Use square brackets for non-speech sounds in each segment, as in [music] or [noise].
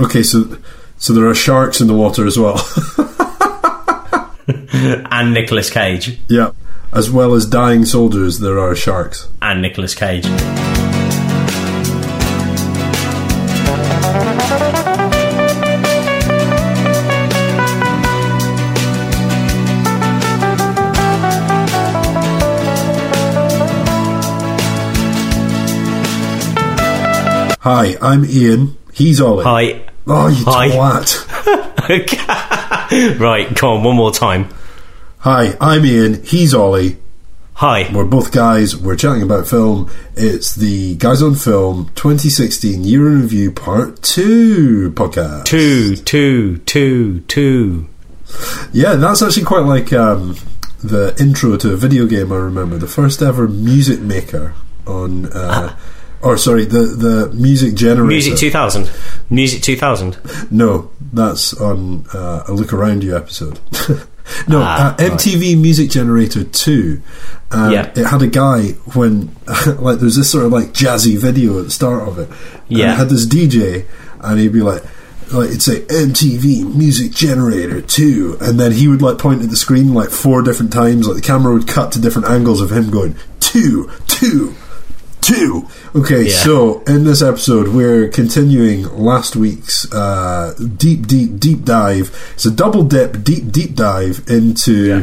Okay, so so there are sharks in the water as well. [laughs] and Nicolas Cage. yeah, as well as dying soldiers, there are sharks. And Nicolas Cage. Hi, I'm Ian. He's Ollie. Hi. Oh, you Hi. twat. [laughs] right, come on, one more time. Hi, I'm Ian. He's Ollie. Hi. We're both guys. We're chatting about film. It's the Guys on Film 2016 Year in Review Part 2 podcast. Two, two, two, two. Yeah, that's actually quite like um, the intro to a video game I remember. The first ever music maker on. Uh, or sorry, the, the music generator. Music 2000. Music 2000. No, that's on uh, a Look Around You episode. [laughs] no, Ah, uh, MTV Music Generator 2. Um, Yeah. It had a guy when, [laughs] like, there's this sort of like jazzy video at the start of it. And Yeah. it had this DJ, and he'd be like, like it'd say MTV Music Generator 2, and then he would like point at the screen like four different times, like the camera would cut to different angles of him going, two, two, two. Okay, Yeah. so in this episode, we're continuing last week's uh, deep, deep, deep dive. It's a double dip, deep, deep dive into Yeah.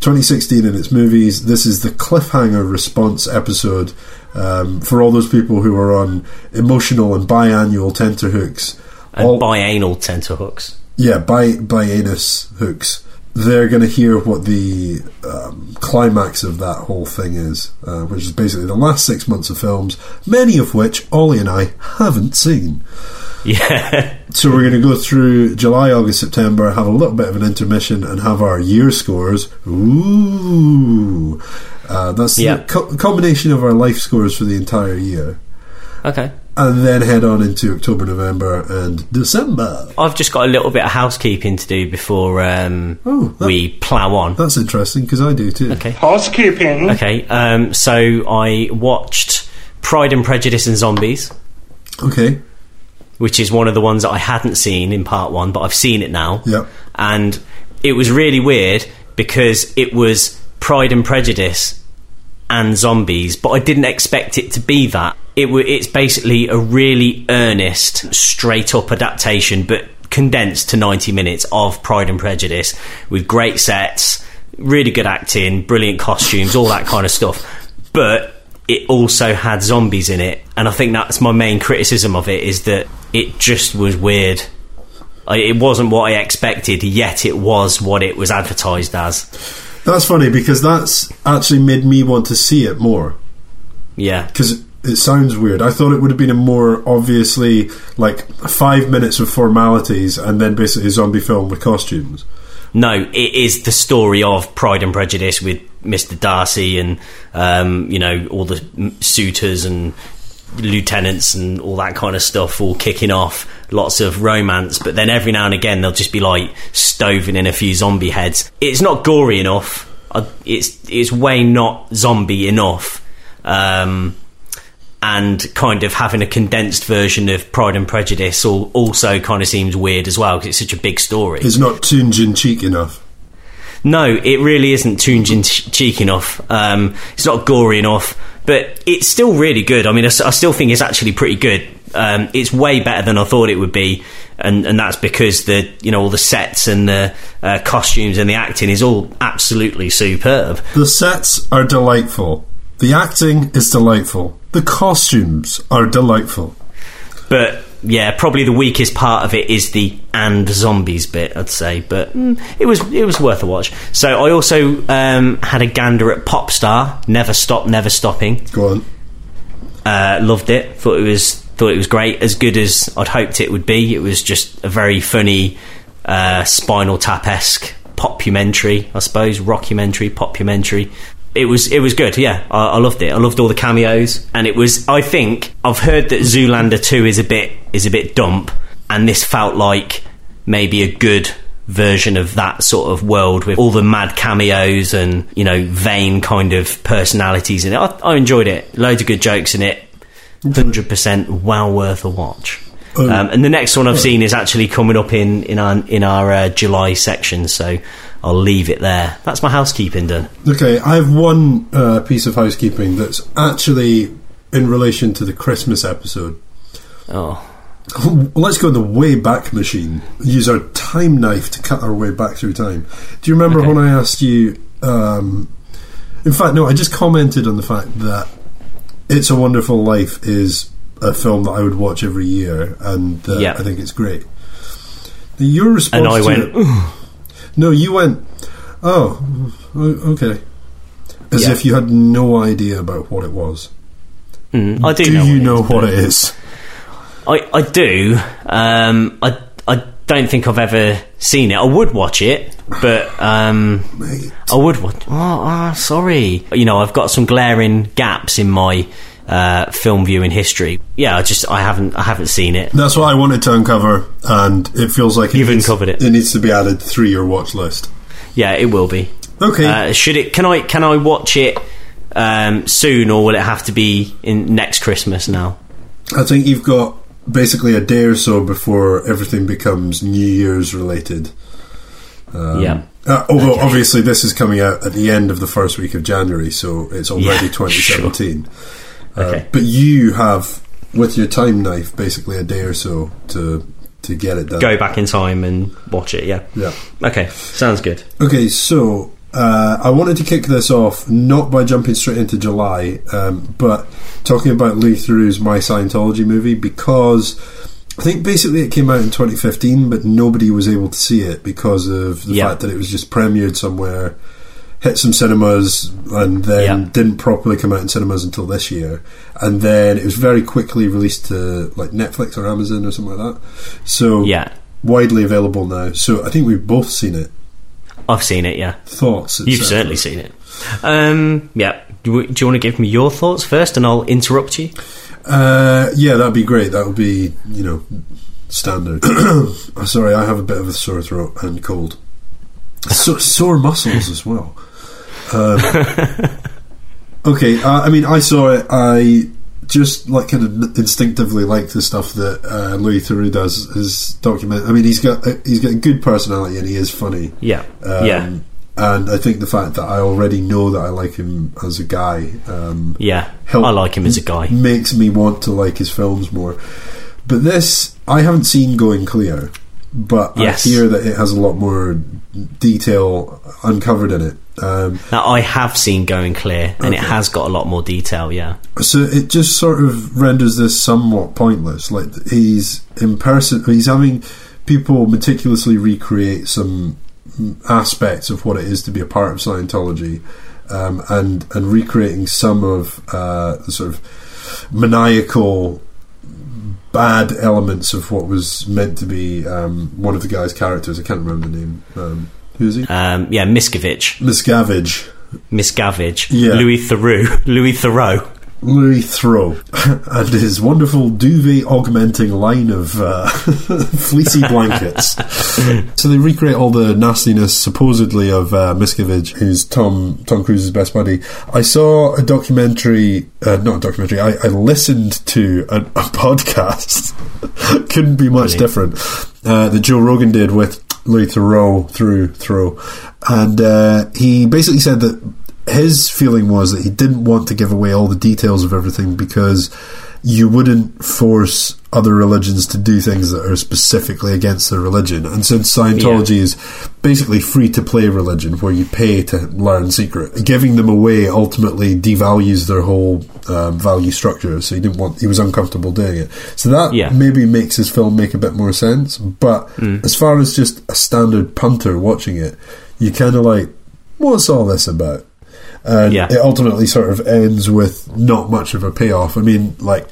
2016 and its movies. This is the cliffhanger response episode um, for all those people who are on emotional and biannual tenterhooks. And All- bianal tenterhooks. yeah, bi bianus hooks. They're going to hear what the um, climax of that whole thing is, uh, which is basically the last six months of films, many of which Ollie and I haven't seen. Yeah. So we're going to go through July, August, September, have a little bit of an intermission, and have our year scores. Ooh, uh, that's Yeah. the co- combination of our life scores for the entire year, okay. And then head on into October, November, and December. I've just got a little bit of housekeeping to do before um, Oh, that- we plough on. That's interesting because I do too. Okay. Housekeeping. Okay. Um, so I watched Pride and Prejudice and Zombies, Okay. which is one of the ones that I hadn't seen in part one, but I've seen it now. Yep. And it was really weird because it was Pride and Prejudice and zombies, but I didn't expect it to be that. It it's basically a really earnest, straight up adaptation, but condensed to 90 minutes of Pride and Prejudice with great sets, really good acting, brilliant costumes, all that kind of stuff. But it also had zombies in it, and I think that's my main criticism of it is that it just was weird. It wasn't what I expected, yet it was what it was advertised as. That's funny because that's actually made me want to see it more Yeah. because it sounds weird. I thought it would have been a more obviously like five minutes of formalities and then basically a zombie film with costumes. No, it is the story of Pride and Prejudice with Mr. Darcy and um, you know all the suitors and lieutenants and all that kind of stuff all kicking off. Lots of romance, but then every now and again they'll just be like stoving in a few zombie heads. It's not gory enough. It's it's way not zombie enough. Um, and kind of having a condensed version of Pride and Prejudice al- also kind of seems weird as well because it's such a big story. It's not tuned in cheek enough. No, it really isn't tuned in ch- cheek enough. Um, it's not gory enough, but it's still really good. I mean, I still think it's actually pretty good. Um, it's way better than I thought it would be, and, and that's because the you know all the sets and the uh, costumes and the acting is all absolutely superb. The sets are delightful. The acting is delightful. The costumes are delightful. But yeah, probably the weakest part of it is the and zombies bit, I'd say. But mm, it was it was worth a watch. So I also um, had a gander at Popstar, Never Stop, Never Stopping. Go on. Uh, loved it. Thought it was thought it was great. As good as I'd hoped it would be. It was just a very funny, uh, Spinal Tap esque popumentary, I suppose, rockumentary, popumentary. It was it was good. Yeah, I, I loved it. I loved all the cameos, and it was. I think I've heard that Zoolander two is a bit is a bit dump, and this felt like maybe a good version of that sort of world with all the mad cameos and you know vain kind of personalities in it. I, I enjoyed it. Loads of good jokes in it. Hundred percent, well worth a watch. Oh. Um, and the next one I've seen is actually coming up in in our in our uh, July section, so I'll leave it there. That's my housekeeping done. Okay, I have one uh, piece of housekeeping that's actually in relation to the Christmas episode. Oh, [laughs] Let's go in the way back machine. Use our time knife to cut our way back through time. Do you remember Okay. when I asked you? Um, in fact, no, I just commented on the fact that "It's a Wonderful Life" is a film that I would watch every year, and uh, Yeah. I think it's great. Your response and I went. it- [laughs] no, you went, "Oh, okay," as Yeah. if you had no idea about what it was. Mm, I do. Do know you know is, what it is? I, I do. Um, I I don't think I've ever seen it. I would watch it, but um, Mate. I would watch. Oh, ah, sorry. You know, I've got some glaring gaps in my uh, film viewing history. Yeah, I just I haven't I haven't seen it. That's what I wanted to uncover, and it feels like it You've needs, uncovered it. It needs to be added through your watch list. Yeah, it will be. Okay, Uh, should it? Can I can I watch it um, soon, or will it have to be in next Christmas now? I think you've got basically a day or so before everything becomes New Year's related. Um, Yeah. Uh, although Okay. obviously this is coming out at the end of the first week of January, so it's already Yeah, 2017. Uh, Okay. but you have, with your time knife, basically a day or so to to get it done. Go back in time and watch it. Yeah. Yeah. Okay. Sounds good. Okay, so uh, I wanted to kick this off not by jumping straight into July, um, but talking about Lee Theroux's My Scientology movie because I think basically it came out in 2015, but nobody was able to see it because of the Yeah. fact that it was just premiered somewhere, hit some cinemas, and then Yeah. didn't properly come out in cinemas until this year. And then it was very quickly released to like Netflix or Amazon or something like that. So Yeah. widely available now. So I think we've both seen it. I've seen it. Yeah. Thoughts? You've certainly seen it. Um, yeah. Do you, do you want to give me your thoughts first, and I'll interrupt you? Uh, yeah, that'd be great. That would be, you know, standard. [coughs] Sorry, I have a bit of a sore throat and cold. So, sore muscles as well. Um, [laughs] okay, uh, I mean, I saw it. I just like kind of instinctively like the stuff that uh, Louis Theroux does. His document. I mean, he's got uh, he's got a good personality and he is funny. Yeah. Um, yeah. And I think the fact that I already know that I like him as a guy. Um, Yeah. help- I like him as a guy. makes me want to like his films more. But this, I haven't seen Going Clear, but Yes. I hear that it has a lot more detail uncovered in it. Um, Now I have seen Going Clear, and it has got a lot more detail. Yeah. so it just sort of renders this somewhat pointless. Like he's in person, he's having people meticulously recreate some aspects of what it is to be a part of Scientology, um, and and recreating some of uh, the sort of maniacal bad elements of what was meant to be um, one of the guy's characters. I can't remember the name. Um, who is he? Um, yeah. Miscavige, Miscavige. Miscavige, Yeah. Louis Theroux, Louis Theroux. Louis Throw [laughs] and his wonderful duvet augmenting line of uh, [laughs] fleecy blankets. so they recreate all the nastiness supposedly of uh, Miscavige, who's Tom Tom Cruise's best buddy. I saw a documentary, uh, not a documentary. I, I listened to a, a [laughs] podcast. Couldn't be much different uh, that Joe Rogan did with Louis Theroux through through, and uh, he basically said that his feeling was that he didn't want to give away all the details of everything because you wouldn't force other religions to do things that are specifically against their religion. And since Scientology is basically free to play religion where you pay to learn secret, giving them away ultimately devalues their whole um, value structure. So he didn't want, he was uncomfortable doing it. So that Yeah. maybe makes his film make a bit more sense. But as far as just a standard punter watching it, you kind of like, what's all this about? And Yeah. it ultimately sort of ends with not much of a payoff. I mean, like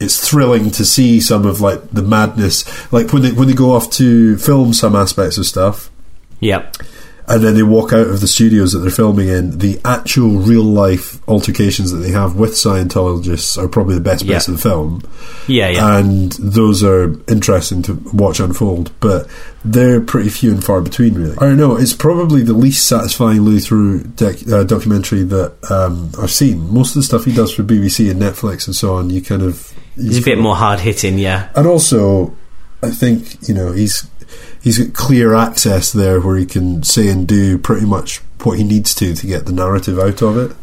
it's thrilling to see some of like the madness, like when they when they go off to film some aspects of stuff, Yep. and then they walk out of the studios that they're filming in. The actual real life altercations that they have with Scientologists are probably the best bits of the film Yeah. Yeah. and those are interesting to watch unfold, but they're pretty few and far between, really. I don't know. It's probably the least satisfying Louis Theroux dec- uh, documentary that um, I've seen. Most of the stuff he does for BBC and Netflix and so on, you kind of He's a bit more hard hitting, yeah. And also, I think you know he's he's got clear access there where he can say and do pretty much what he needs to to get the narrative out of it.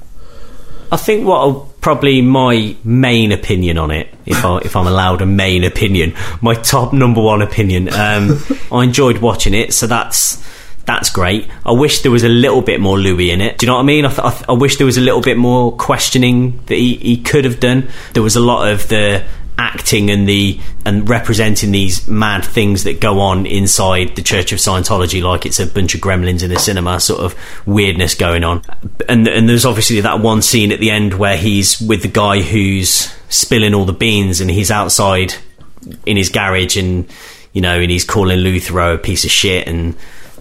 I think what I'll, probably my main opinion on it, if I if I'm allowed a main opinion, my top number one opinion. Um, [laughs] I enjoyed watching it, so that's that's great. I wish there was a little bit more Louis in it. Do you know what I mean? I, th- I, th- I wish there was a little bit more questioning that he, he could have done. There was a lot of the acting and the and representing these mad things that go on inside the Church of Scientology, like it's a bunch of gremlins in a cinema, sort of weirdness going on. And and there's obviously that one scene at the end where he's with the guy who's spilling all the beans, and he's outside in his garage, and you know, and he's calling Louis Theroux a piece of shit, and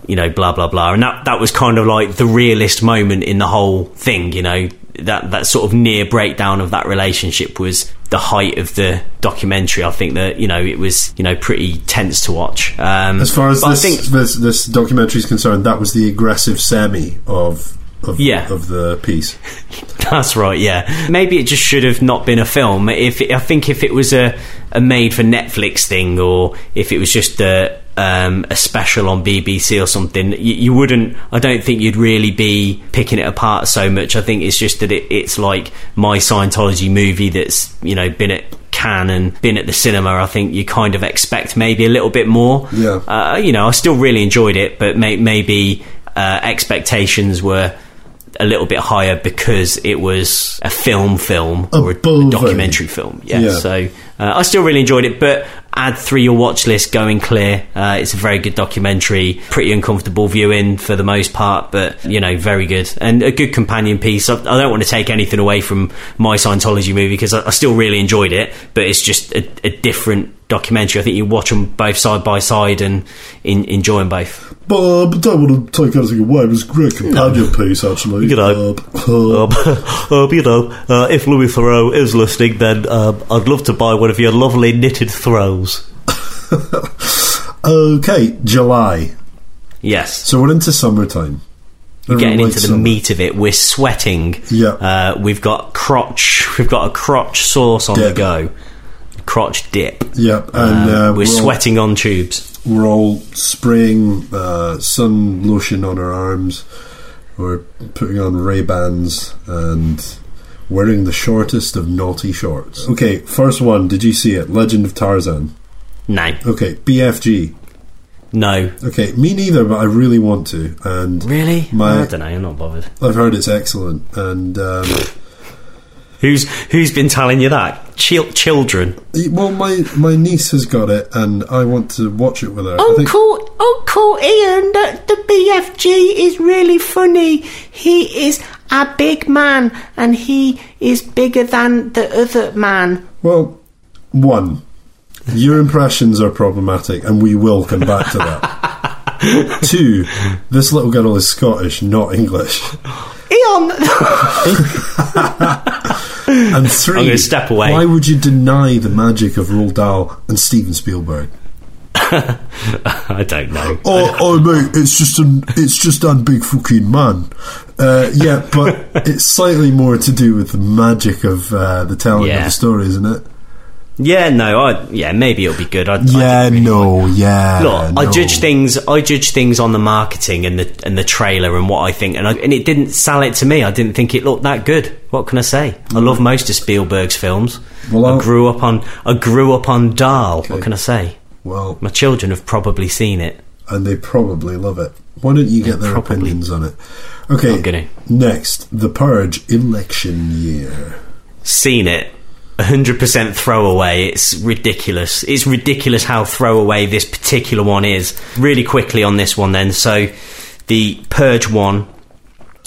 you know, blah blah blah. And that that was kind of like the realist moment in the whole thing, you know. That that sort of near breakdown of that relationship was the height of the documentary. I think that you know it was you know pretty tense to watch. Um, As far as this, I think this this documentary is concerned, that was the aggressive semi of of, Yeah. of the piece. [laughs] That's right. Yeah, maybe it just should have not been a film. If it, I think if it was a, a made for Netflix thing, or if it was just a um, a special on BBC or something, you, you wouldn't. I don't think you'd really be picking it apart so much. I think it's just that it, it's like my Scientology movie that's you know been at Cannes and been at the cinema. I think you kind of expect maybe a little bit more. Yeah. Uh, you know, I still really enjoyed it, but may, maybe uh, expectations were a little bit higher because it was a film film or a, Above documentary film. Yeah. Yeah. So uh, I still really enjoyed it, but add three your watch list going clear. Uh, it's a very good documentary, pretty uncomfortable viewing for the most part, but you know, very good and a good companion piece. I, I don't want to take anything away from my Scientology movie because I, I still really enjoyed it, but it's just a, a different documentary. I think you watch them both side by side and in, enjoy them both. But uh, don't want to take anything away. It was a great companion piece, actually. You know, Uh, uh, you know, uh, if Louis Theroux is listening, then um, I'd love to buy one of your lovely knitted throws. [laughs] okay, July. Yes. So we're into summertime. We're getting into the summer. meat of it. We're sweating. Yeah. Uh, we've got crotch. We've got a crotch sauce on Dip. the go. Crotch dip. Yeah, and Uh, uh, we're all- sweating on tubes. we're all spraying uh, sun lotion on our arms. We're putting on Ray Bans and wearing the shortest of naughty shorts. Okay, first one. Did you see it? Legend of Tarzan. No, Okay, BFG. no, Okay, me neither, but I really want to, and really. My- I don't know. I'm not bothered. I've heard it's excellent. And um, Who's who's been telling you that? Chil- children. well, my my niece has got it, and I want to watch it with her. I think- Uncle, Uncle Ian, the, the BFG is really funny. He is a big man, and he is bigger than the other man. Well, one, your impressions are problematic, and we will come back to that. [laughs] Two, this little girl is Scottish, not English. Ian, [laughs] And 3 I'm gonna step away. Why would you deny the magic of Roald Dahl and Steven Spielberg? [laughs] I don't know. Oh, oh, mate, it's just an it's just a big fucking man. Uh, yeah, but [laughs] it's slightly more to do with the magic of uh, the telling of the story, isn't it? Yeah, no. I yeah, maybe it'll be good. I, I Yeah, didn't really no, yeah. Look, I judge things. I judge things on the marketing and the and the trailer and what I think, and I, and it didn't sell it to me. I didn't think it looked that good. What can I say? I love most of Spielberg's films. Well, I grew up on I grew up on Dahl. Okay. What can I say? Well, My children have probably seen it. and they probably love it. Why don't you get their probably. opinions on it? Okay, next, The Purge election year. Seen it. 100% throwaway. It's ridiculous. It's ridiculous how throwaway this particular one is. Really quickly on this one, then. So, the Purge one,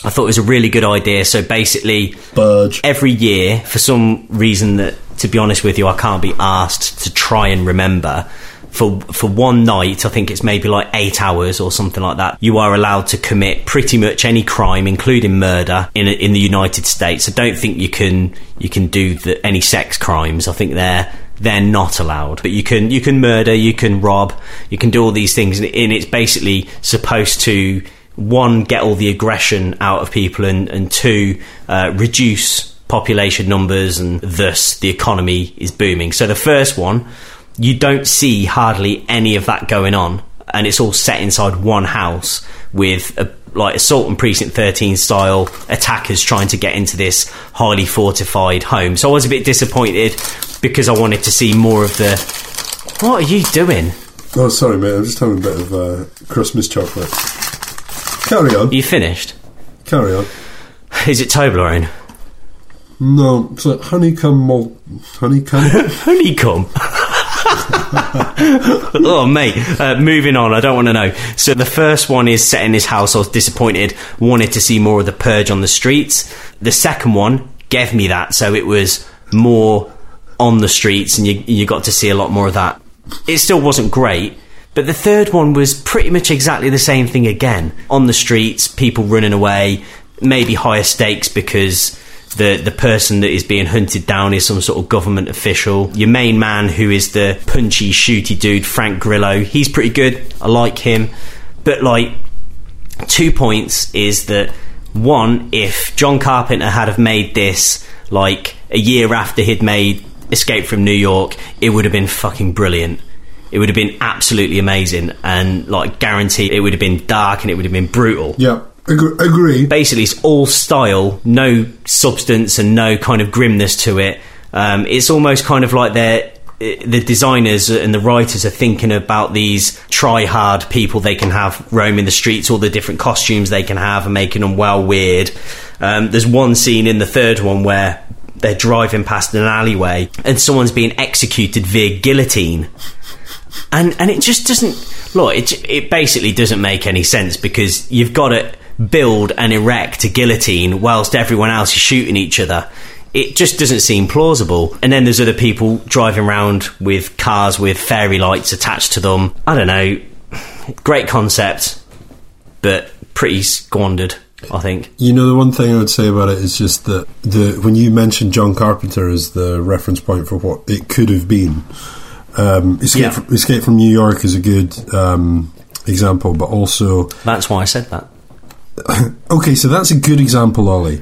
I thought it was a really good idea. So, basically, Purge. every year, for some reason that, to be honest with you, I can't be asked to try and remember. For for one night, I think it's maybe like eight hours or something like that. You are allowed to commit pretty much any crime, including murder, in in the United States. I don't think you can you can do the, any sex crimes. I think they're they're not allowed. But you can you can murder, you can rob, you can do all these things, and it's basically supposed to one get all the aggression out of people, and and two uh, reduce population numbers and thus the economy is booming. So the first one, you don't see hardly any of that going on, and it's all set inside one house with a like assault and precinct 13 style attackers trying to get into this highly fortified home. So I was a bit disappointed because I wanted to see more of the. What are you doing? Oh, sorry, mate. I'm just having a bit of uh, Christmas chocolate. Carry on. You finished? Carry on. Is it Toblerone? No, it's like honeycomb malt. Honeycomb? [laughs] Honeycomb. [laughs] oh, mate. Uh, moving on. I don't want to know. So the first one is set in his house. I was disappointed. Wanted to see more of the purge on the streets. The second one gave me that. So it was more on the streets, and you you got to see a lot more of that. It still wasn't great. But the third one was pretty much exactly the same thing again. On the streets, people running away, maybe higher stakes because the the person that is being hunted down is some sort of government official. Your main man, who is the punchy, shooty dude, Frank Grillo, he's pretty good. I like him, but like two points is that one, if John Carpenter had have made this like a year after he'd made Escape from New York, it would have been fucking brilliant. It would have been absolutely amazing, and like guaranteed, it would have been dark and it would have been brutal yeah, Agre- agree. basically it's all style, no substance and no kind of grimness to it. Um, it's almost kind of like they're the designers and the writers are thinking about these try hard people they can have roaming the streets, all the different costumes they can have, and making them well weird. Um, there's one scene in the third one where they're driving past an alleyway and someone's being executed via guillotine and and it just doesn't look it it basically doesn't make any sense because you've got to build and erect a guillotine whilst everyone else is shooting each other. It just doesn't seem plausible. And then there's other people driving around with cars with fairy lights attached to them. I don't know. Great concept but pretty squandered i think. You know, the one thing I would say about it is just that the when you mentioned John Carpenter as the reference point for what it could have been, um, Escape, Yeah. from, Escape from New York is a good um, example, but also that's why i said that [laughs] okay, so that's a good example, Ollie.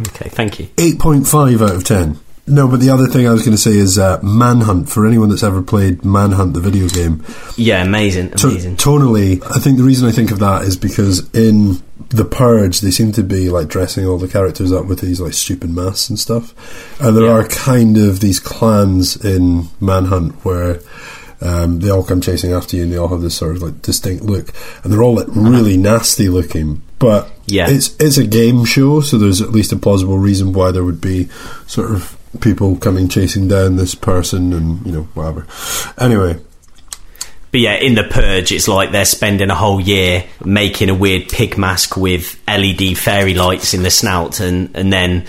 okay thank you Eight point five out of ten. No, but the other thing I was going to say is uh, Manhunt. For anyone that's ever played Manhunt, the video game, yeah amazing To- amazing tonally, I think the reason I think of that is because in The Purge, they seem to be like dressing all the characters up with these like stupid masks and stuff. And there Yeah. are kind of these clans in Manhunt where um, they all come chasing after you and they all have this sort of like distinct look. And they're all like really nasty looking. But Yeah. it's it's a game show, so there's at least a plausible reason why there would be sort of people coming chasing down this person and you know whatever. Anyway, But yeah, in the purge, it's like they're spending a whole year making a weird pig mask with LED fairy lights in the snout, and and then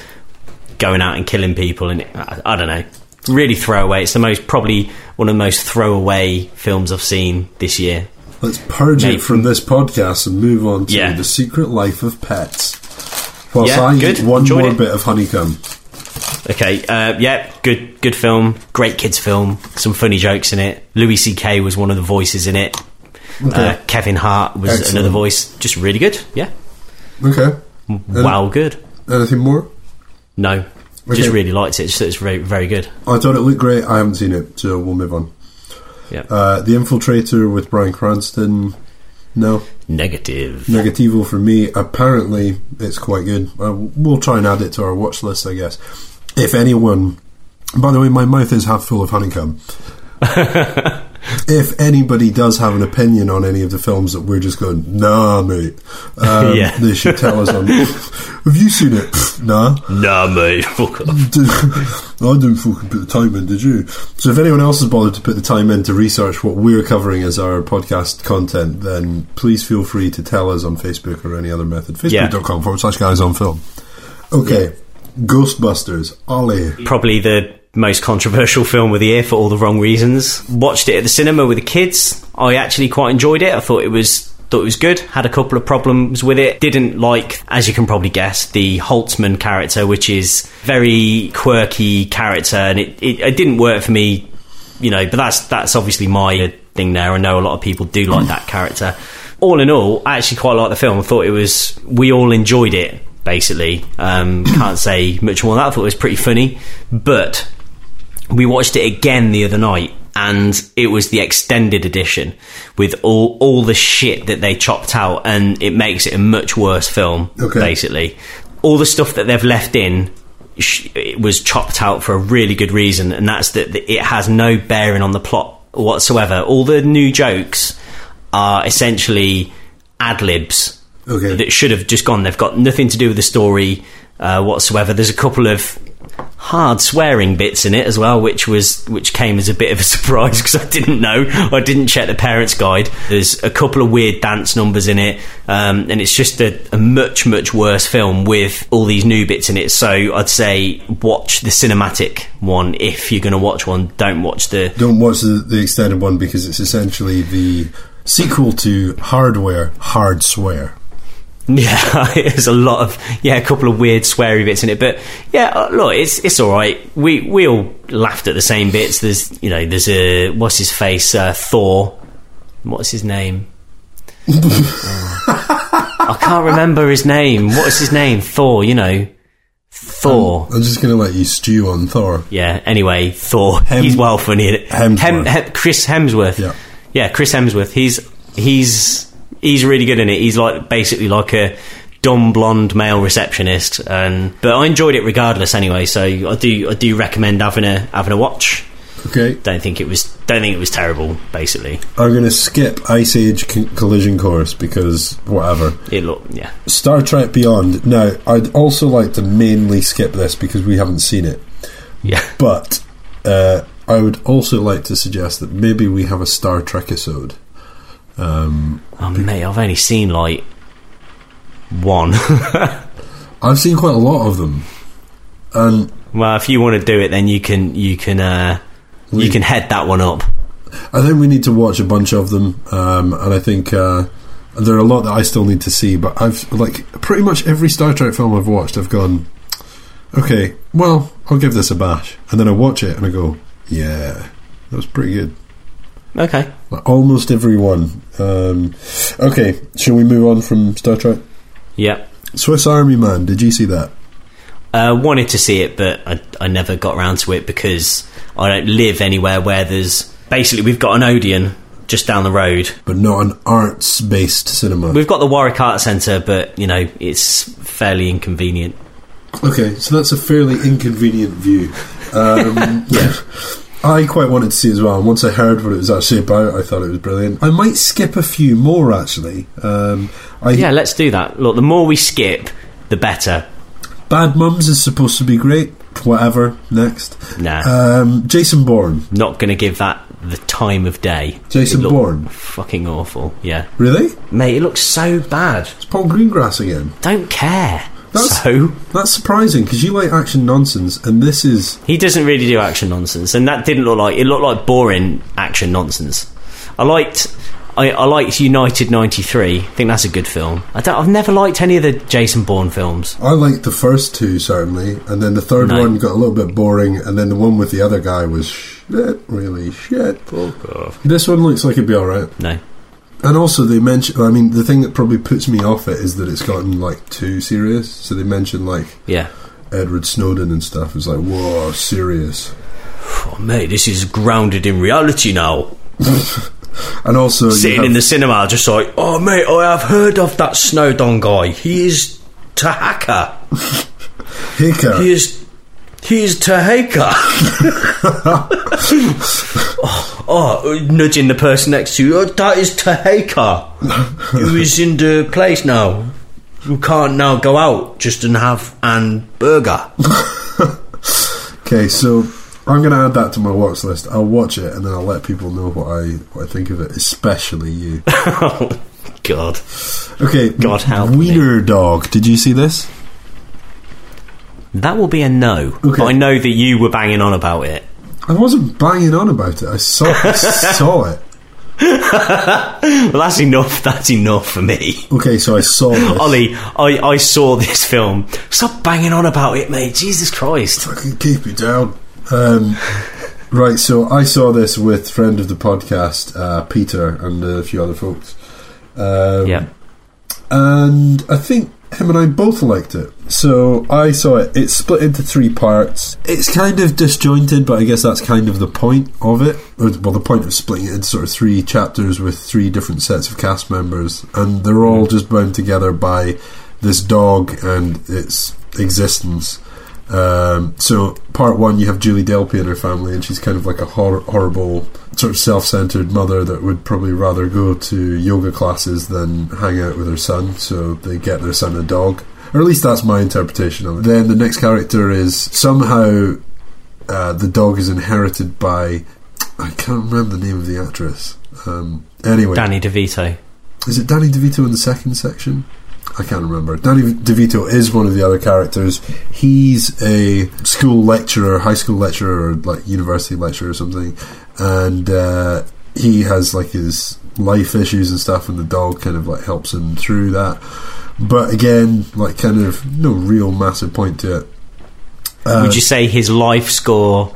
going out and killing people. And I, I don't know, really throwaway. It's the most probably one of the most throwaway films I've seen this year. Let's purge it from this podcast and move on to Yeah. the secret life of pets. Whilst Yeah, I good. one Enjoyed more it. bit of honeycomb. Okay, uh, yeah, good good film, great kids film, some funny jokes in it. Louis C.K. was one of the voices in it. Okay. Uh, Kevin Hart was Excellent. another voice, just really good. Yeah, Okay. wow, good. Anything more? No, Okay. just really liked it. Just it's very very good. I thought it looked great. I haven't seen it, so we'll move on. Yeah. Uh, the Infiltrator with Bryan Cranston. No. Negative. Negativo for me. Apparently, it's quite good. Uh, we'll try and add it to our watch list, I guess. If anyone. By the way, my mouth is half full of honeycomb. [laughs] if anybody does have an opinion on any of the films that we're just going, nah, mate, um, [laughs] Yeah. they should tell us on. [laughs] have you seen it? Nah. Nah, mate. Fuck off. [laughs] I didn't fucking put the time in, did you? So if anyone else has bothered to put the time in to research what we're covering as our podcast content, then please feel free to tell us on Facebook or any other method. Facebook.com forward slash guys on film. Okay. Ghostbusters. Ollie. Probably the most controversial film of the year for all the wrong reasons. Watched it at the cinema with the kids. I actually quite enjoyed it. I thought it was thought it was good. Had a couple of problems with it. Didn't like, as you can probably guess, the Holtzmann character, which is very quirky character, and it, it, it didn't work for me. You know, but that's that's obviously my thing there. I know a lot of people do like that character. All in all, I actually quite liked the film. I thought it was. We all enjoyed it Basically, um, can't say much more than that. I thought it was pretty funny, but we watched it again the other night and it was the extended edition with all all the shit that they chopped out and it makes it a much worse film Okay. basically all the stuff that they've left in sh- it was chopped out for a really good reason and that's that that it has no bearing on the plot whatsoever all the new jokes are essentially ad libs Okay. that should have just gone. They've got nothing to do with the story uh, whatsoever. There's a couple of hard swearing bits in it as well, which was which came as a bit of a [laughs] surprise because I didn't know. I didn't check the parents' guide. There's a couple of weird dance numbers in it, um, and it's just a, a much much worse film with all these new bits in it. So I'd say watch the cinematic one if you're going to watch one. Don't watch the Don't watch the, the extended one because it's essentially the sequel to Hardware, Hard Swear. [laughs] Yeah, [laughs] there's a lot of yeah, a couple of weird sweary bits in it, but yeah, uh, look, it's it's all right. We we all laughed at the same bits. There's you know, there's a what's his face, uh, Thor. What's his name? Oh, [laughs] I can't remember his name. What's his name? Thor. You know, Thor. I'm just going to let you stew on Thor. Yeah. Anyway, Thor. Hem- he's well funny in it. Hemsworth. Hem- Hem- Chris Hemsworth. Yeah. Yeah, Chris Hemsworth. He's he's he's really good in it. He's like basically like a dumb blonde male receptionist, and but I enjoyed it regardless anyway. So I do I do recommend having a having a watch. Okay. Don't think it was don't think it was terrible. Basically, I'm going to skip Ice Age Collision Course because whatever. it yeah Star Trek Beyond. Now, I'd also like to mainly skip this because we haven't seen it. yeah. But uh, I would also like to suggest that maybe we have a Star Trek episode. Um, Oh mate, I've only seen like one. [laughs] I've seen quite a lot of them. And well, if you want to do it, then you can you can uh, you can head that one up. I think we need to watch a bunch of them. Um, and I think uh, there are a lot that I still need to see. But I've, like, pretty much every Star Trek film I've watched, I've gone, okay, well, I'll give this a bash. And then I watch it and I go, yeah, that was pretty good. Okay. Almost everyone. Um, okay, shall we move on from Star Trek? Yeah. Swiss Army Man, did you see that? Uh, wanted to see it, but I, I never got around to it because I don't live anywhere where there's. Basically, we've got an Odeon just down the road. But not an arts based cinema. We've got the Warwick Art Centre, but you know it's fairly inconvenient. Okay, so that's a fairly inconvenient view. Um, [laughs] yeah. I quite wanted to see as well, and once I heard what it was actually about, I thought it was brilliant. I might skip a few more actually. Um, I, Yeah, let's do that. Look, the more we skip, the better. Bad Mums is supposed to be great. Whatever. Next. Nah, Um, Jason Bourne. not going to give that the time of day. Jason Bourne. Fucking awful. Yeah, Really? mate, it looks so bad. It's Paul Greengrass again. Don't care. That's- so That's surprising because you like action nonsense, and this is He doesn't really do action nonsense, and that didn't look like it looked like boring action nonsense. I liked. I, I liked United '93. I think that's a good film. I don't, I've never liked any of the Jason Bourne films. I liked the first two certainly, and then the third No. one got a little bit boring, and then the one with the other guy was shit, really shit. This one looks like it'd be all right, No, and also they mention. I mean, the thing that probably puts me off it is that it's gotten like too serious. So they mention like yeah. Edward Snowden and stuff. It's like whoa, serious. Oh, mate, this is grounded in reality now. [laughs] And also Sitting have- in the cinema, just like, oh mate, I have heard of that Snowden guy. He is Tahaka. [laughs] Hicker. He is. He is Tahaka. [laughs] oh, oh, nudging the person next to you. Oh, that is Tahaka. Who is in the place now? You can't now go out just and have an burger. [laughs] Okay, so I'm going to add that to my watch list. I'll watch it and then I'll let people know what I what I think of it, especially you. oh, [laughs] God. Okay, God help me. Wiener Dog. Did you see this? That will be a no. Okay. But I know that you were banging on about it. I wasn't banging on about it. I saw I [laughs] saw it. Well, that's enough. That's enough for me. Okay, so I saw this. Ollie, I, I saw this film. Stop banging on about it, mate. Jesus Christ. Fucking keep it down. Um, right, so I saw this with friend of the podcast, uh, Peter, and a few other folks. Um, Yeah. And I think him and I both liked it. So I saw it. It's split into three parts. It's kind of disjointed, but I guess that's kind of the point of it. Or, Well, the point of splitting it into sort of three chapters with three different sets of cast members, and they're all hmm. just bound together by this dog and its existence. Um, so, part one, you have Julie Delpy and her family, and she's kind of like a hor- horrible, sort of self-centered mother that would probably rather go to yoga classes than hang out with her son. So they get their son a dog, or at least that's my interpretation of it. Then the next character is somehow uh, the dog is inherited by I can't remember the name of the actress. Um, anyway, Danny DeVito. is it Danny DeVito in the second section? I can't remember. Danny DeVito is one of the other characters. He's a school lecturer, high school lecturer, or like university lecturer or something, and uh, he has like his life issues and stuff, and the dog kind of like helps him through that. But again, like kind of no real massive point to it. Uh, Would you say his life score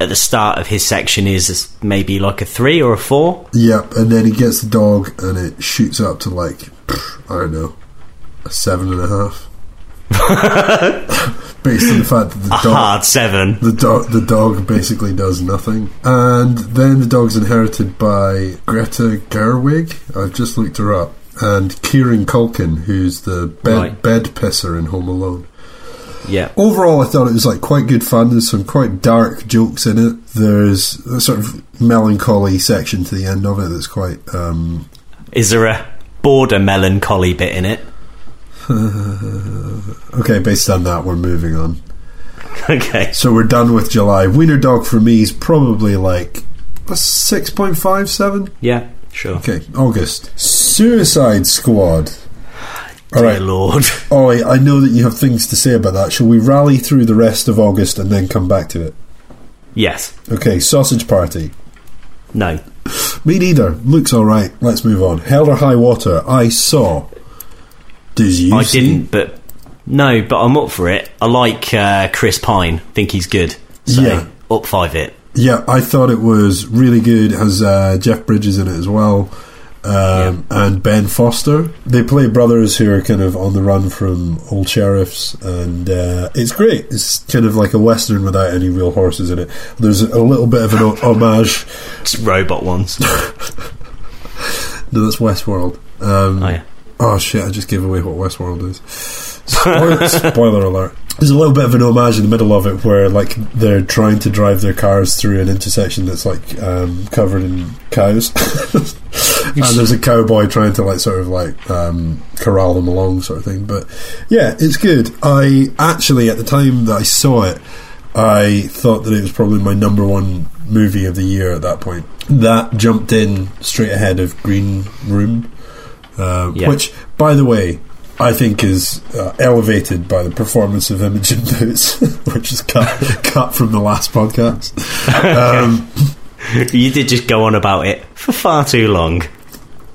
at the start of his section is maybe like a three or a four? Yep, and then he gets the dog, and it shoots up to like I don't know, a seven and a half. [laughs] Based on the fact that the A dog, hard seven. the dog, the dog basically does nothing, and then the dog's inherited by Greta Gerwig. I've just looked her up, and Kieran Culkin, who's the bed Right. bed pisser in Home Alone. Yeah. Overall, I thought it was like quite good fun. There's some quite dark jokes in it. There's a sort of melancholy section to the end of it that's quite um, Is there a border melancholy bit in it? [laughs] Okay, based on that, we're moving on. [laughs] Okay. So we're done with July. Wiener Dog for me is probably like a 6.57. Yeah, sure. Okay, August. Suicide Squad. All right, right. Lord. [laughs] Ollie, I know that you have things to say about that. Shall we rally through the rest of August and then come back to it? Yes. Okay, Sausage Party. No. Me neither. Looks alright. Let's move on. Hell or High Water. I saw. Did you I didn't, but no, but I'm up for it. I like uh, Chris Pine. Think he's good. So Yeah. up five it. Yeah, I thought it was really good. It has uh, Jeff Bridges in it as well, um, and Ben Foster. They play brothers who are kind of on the run from old sheriffs, and uh, it's great. It's kind of like a western without any real horses in it. There's a little bit of an homage. Just robot ones. [laughs] No, that's Westworld. Um, oh yeah. Oh shit! I just gave away what Westworld is. Spoiler, [laughs] spoiler alert. There's a little bit of an homage in the middle of it where, like, they're trying to drive their cars through an intersection that's like um, covered in cows, [laughs] and there's a cowboy trying to like sort of like um, corral them along, sort of thing. But yeah, it's good. I actually, at the time that I saw it, I thought that it was probably my number one movie of the year at that point. That jumped in straight ahead of Green Room, uh, Yeah. which, by the way, I think is uh, elevated by the performance of Imogen Poots, [laughs] which is cut [laughs] cut from the last podcast. [laughs] Um, You did just go on about it for far too long.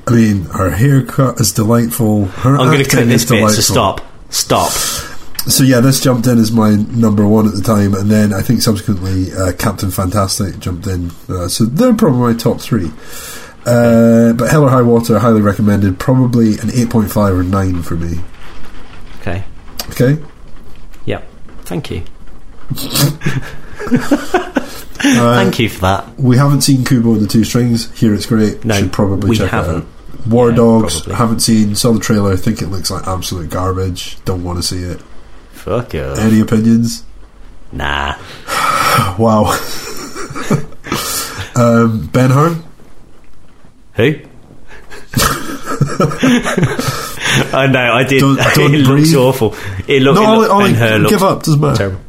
I mean, her haircut is delightful. Her I'm going to cut this is bit, so stop. Stop. So yeah, this jumped in as my number one at the time, and then I think subsequently uh, Captain Fantastic jumped in. Uh, so they're probably my top three. Uh, but Hell or High Water, highly recommended. Probably an eight point five or nine for me. Okay. Okay. Yep. Thank you. [laughs] Uh, Thank you for that. We haven't seen Kubo and the Two Strings. Here it's great. No, Should probably we check haven't. it out. War Yeah, Dogs. probably. Haven't seen. Saw the trailer. Think it looks like absolute garbage. Don't want to see it. Fuck you. Any opinions? Nah. [sighs] Wow. [laughs] um, Ben Hur. Who? [laughs] I know, I did. Don't- [laughs] don't it looks awful. It, look, No, Ollie, look, Ollie, looks give up. Doesn't matter. terrible.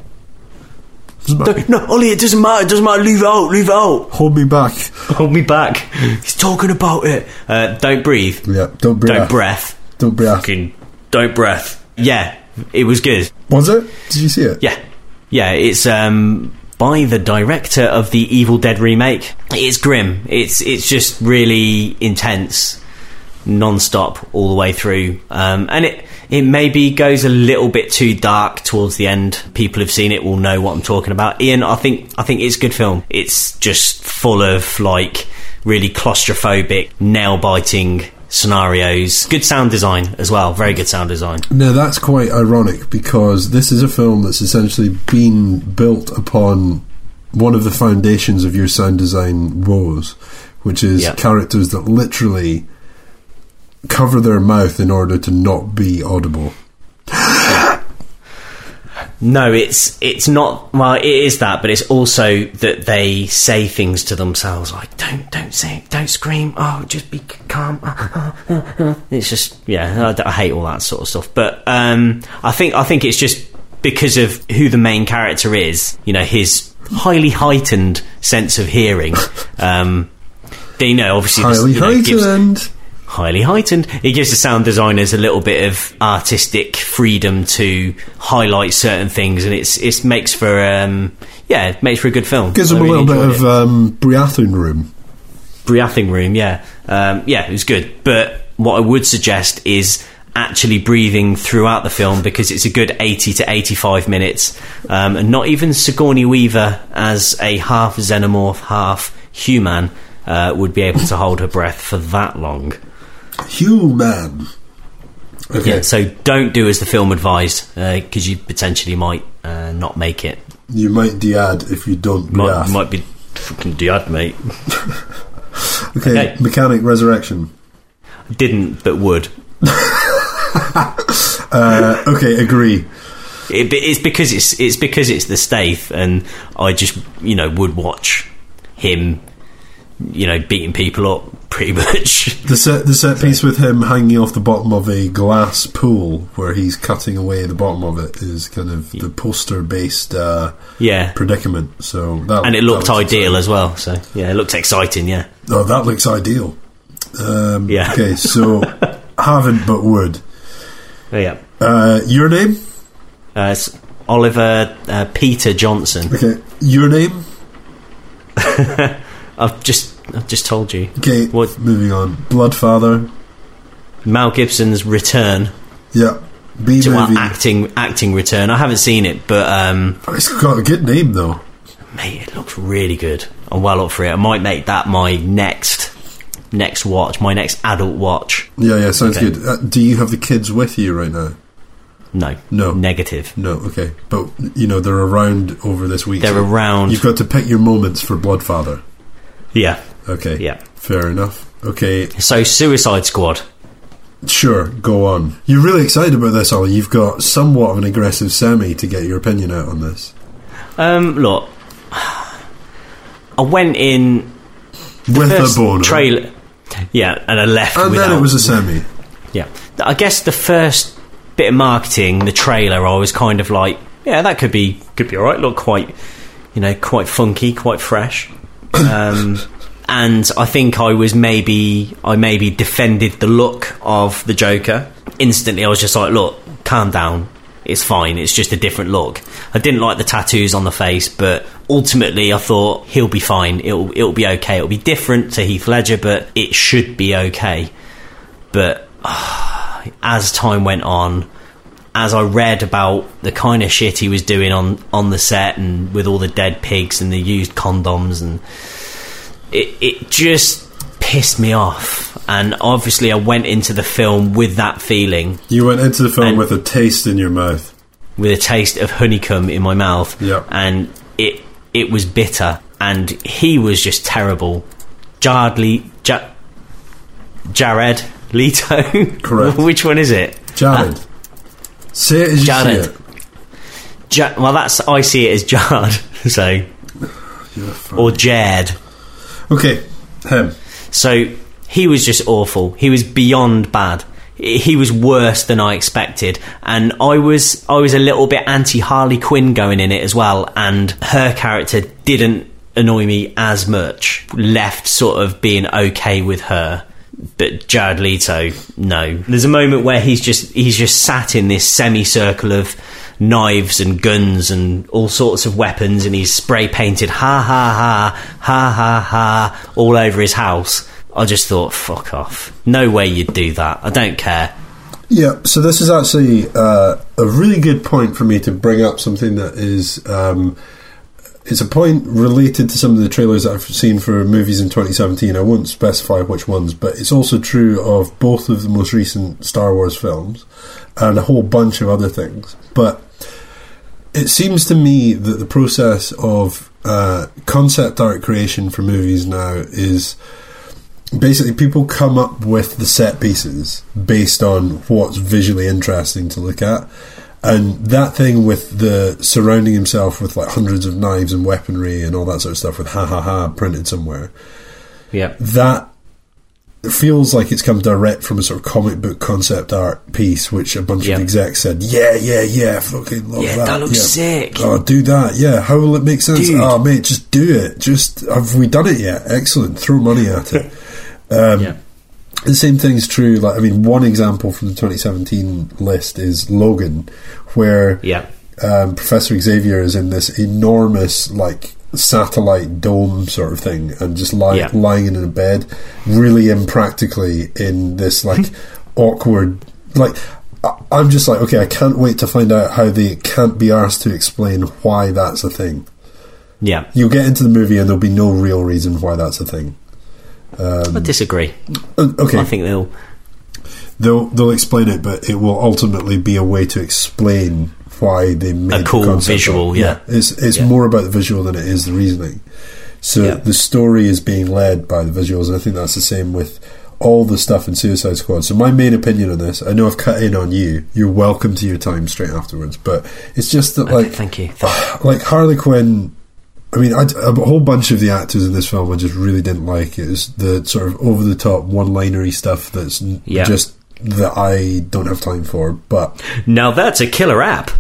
Doesn't matter. No, Ollie, it doesn't matter. It doesn't matter. Leave it out. Leave it out. Hold me back. Hold me back. He's talking about it. Uh, don't breathe. Yeah. Don't breathe. Don't breath. Don't breathe. Fucking don't breath. Yeah, it was good. Was it? Did you see it? Yeah, yeah. It's um by the director of the Evil Dead remake. It's grim. It's it's just really intense, non-stop all the way through. Um, and it it maybe goes a little bit too dark towards the end. People who've seen it will know what I'm talking about. Ian, I think I think it's a good film. It's just full of like really claustrophobic, nail biting scenarios. Good sound design as well. Very good sound design. Now that's quite ironic because this is a film that's essentially been built upon one of the foundations of your sound design woes, which is Yeah. characters that literally cover their mouth in order to not be audible. [laughs] No, it's it's not. Well, it is that, but it's also that they say things to themselves like "Don't don't say, don't scream. Oh, just be calm." it's just yeah, I hate all that sort of stuff. But um, I think I think it's just because of who the main character is. You know, his highly heightened sense of hearing. Um, you know, obviously, this, Highly you know, gives- heightened. Highly heightened. It gives the sound designers a little bit of artistic freedom to highlight certain things, and it's it makes for um, yeah, it makes for a good film. Gives I them a little bit of um, breathing room. breathing room. Yeah, um, yeah, it was good. But what I would suggest is actually breathing throughout the film because it's a good 80 to 85 minutes um, and not even Sigourney Weaver as a half xenomorph half human uh, would be able to hold her breath for that long Human. Okay. Yeah, so don't do as the film advised because you potentially might uh, not make it. You might dead if you don't Might, breath. might be fucking dead, mate. [laughs] okay. okay. Mechanic Resurrection. Didn't, but would. [laughs] Uh, okay, agree. It, it's because it's it's because it's the Stath, and I just you know would watch him, you know, beating people up pretty [laughs] much. The set, the set piece with him hanging off the bottom of a glass pool where he's cutting away the bottom of it is kind of the poster based uh, yeah, predicament. So that and it looked ideal exciting. as well. So yeah, it looked exciting. Yeah, Oh, that looks ideal. Um, Yeah. Okay, so [laughs] haven't but would. yeah. Uh, your name? Uh, it's Oliver uh, Peter Johnson. Okay, your name? [laughs] I've just I've just told you. Okay, What? moving on. Bloodfather. Mel Gibson's return Yeah, B to movie. acting acting return. I haven't seen it, but um, It's got a good name though. mate, it looks really good. I'm well up for it. I might make that my next next watch, my next adult watch. Yeah, yeah, sounds Okay. good. Uh, do you have the kids with you right now? No, No. negative. No, okay, but you know they're around over this week. They're so around. You've got to pick your moments for Bloodfather. Yeah, Okay, yeah. fair enough. Okay, So Suicide Squad. sure, go on. You're really excited about this, Ollie. You've got somewhat of an aggressive semi to get your opinion out on this. Um, look, I went in With a boner. trailer. Yeah, and I left. And then it was a semi. Yeah, I guess the first bit of marketing, the trailer, I was kind of like, yeah, that could be could be all right. Look quite, you know, quite funky, quite fresh. Um, and I think I was maybe I maybe defended the look of the Joker. Instantly, I was just like, look, calm down. It's fine. It's just a different look. I didn't like the tattoos on the face, but ultimately, I thought he'll be fine. It'll it'll be okay. It'll be different to Heath Ledger, but it should be okay. But [sighs] as time went on, as I read about the kind of shit he was doing on, on the set and with all the dead pigs and the used condoms, and it, it just pissed me off. And obviously, I went into the film with that feeling, You went into the film with a taste in your mouth. with a taste of honeycomb in my mouth, Yeah. and it it was bitter. And he was just terrible. Jared ja- Jared Leto, Correct. [laughs] Which one is it? Jared. Uh, Say it as Jared. see it. Ja- well, that's I see it as Jard, [laughs] so or Jared. Okay, him. So he was just awful. He was beyond bad. He was worse than I expected, and I was I was a little bit anti Harley Quinn going in it as well. And her character didn't annoy me as much. Left sort of being okay with her. But Jared Leto, no. There's a moment where he's just he's just sat in this semicircle of knives and guns and all sorts of weapons, and he's spray painted ha ha ha ha ha ha all over his house. I just thought, fuck off. No way you'd do that. I don't care. Yeah, so this is actually uh, a really good point for me to bring up something that is um, it's a point related to some of the trailers that I've seen for movies in 2017. I won't specify which ones, but it's also true of both of the most recent Star Wars films and a whole bunch of other things. But it seems to me that the process of uh, concept art creation for movies now is basically people come up with the set pieces based on what's visually interesting to look at. And that thing with the surrounding himself with like hundreds of knives and weaponry and all that sort of stuff with ha ha ha printed somewhere, Yeah. that feels like it's come direct from a sort of comic book concept art piece, which a bunch Yeah. of execs said, "Yeah, yeah, yeah, fucking love Yeah, that. that looks yeah. sick. Oh, do that. Yeah, how will it make sense? Dude. Oh, mate, just do it. Just have we done it yet? Excellent. Throw money at it. [laughs] Um, yeah. The same thing's true. Like, I mean, one example from the 2017 list is Logan, where Yeah. um, Professor Xavier is in this enormous, like, satellite dome sort of thing and just ly- Yeah. lying in a bed, really impractically in this, like, [laughs] awkward. Like, I- I'm just like, okay, I can't wait to find out how they can't be asked to explain why that's a thing. Yeah. You'll get into the movie and there'll be no real reason why that's a thing. I disagree. Uh, Okay, I think they'll. they'll they'll explain it, but it will ultimately be a way to explain why they made the cool concept visual, up. yeah. It's it's Yeah. more about the visual than it is the reasoning. So Yeah. the story is being led by the visuals, and I think that's the same with all the stuff in Suicide Squad. So my main opinion on this, I know I've cut in on you. You're welcome to your time straight afterwards, but it's just that Okay, like thank you. [sighs] like Harley Quinn. I mean, I, a whole bunch of the actors in this film I just really didn't like. It was the sort of over the top, one linery stuff that's Yeah. just that I don't have time for. But Now that's a killer app.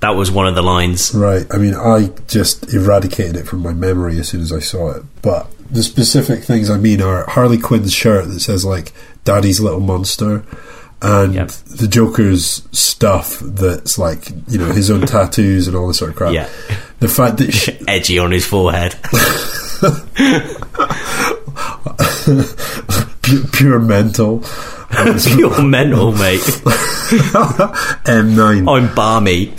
That was one of the lines. right, I mean, I just eradicated it from my memory as soon as I saw it. But the specific things I mean are Harley Quinn's shirt that says like "Daddy's Little Monster." And Yep. the Joker's stuff that's like, you know, his own [laughs] tattoos and all this sort of crap. Yeah. The fact that sh [laughs] Edgy on his forehead. [laughs] pure, pure mental. You're mental, mate. M9 I'm balmy.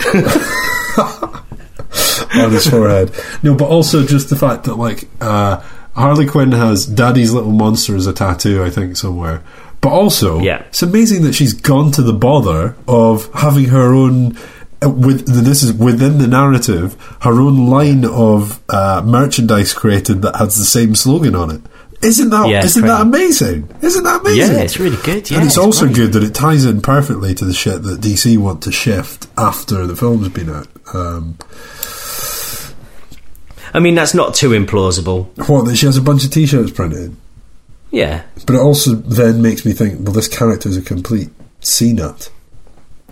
on his forehead. No, but also just the fact that like uh, Harley Quinn has Daddy's Little Monster as a tattoo, I think somewhere. But also, Yeah. it's amazing that she's gone to the bother of having her own. uh, With this is within the narrative, her own line of uh, merchandise created that has the same slogan on it. Isn't that Yeah, not that amazing? Isn't that amazing? Yeah, it's really good. Yeah, and it's, also great. good that it ties in perfectly to the shit that DC want to shift after the film's been out. Um, I mean, that's not too implausible. what that she has a bunch of T-shirts printed, Yeah. but it also then makes me think, well, this character is a complete C nut.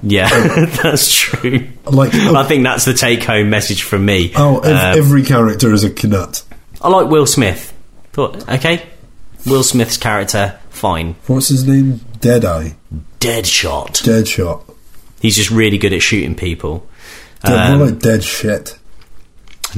Yeah, [laughs] that's true. Like, I think that's the take home message from me. oh, Um, every character is a nut. I like Will Smith. Thought, okay. Will Smith's character, fine. What's his name? Deadeye, Deadshot. Deadshot. He's just really good at shooting people. Dead, Um, more like dead shit.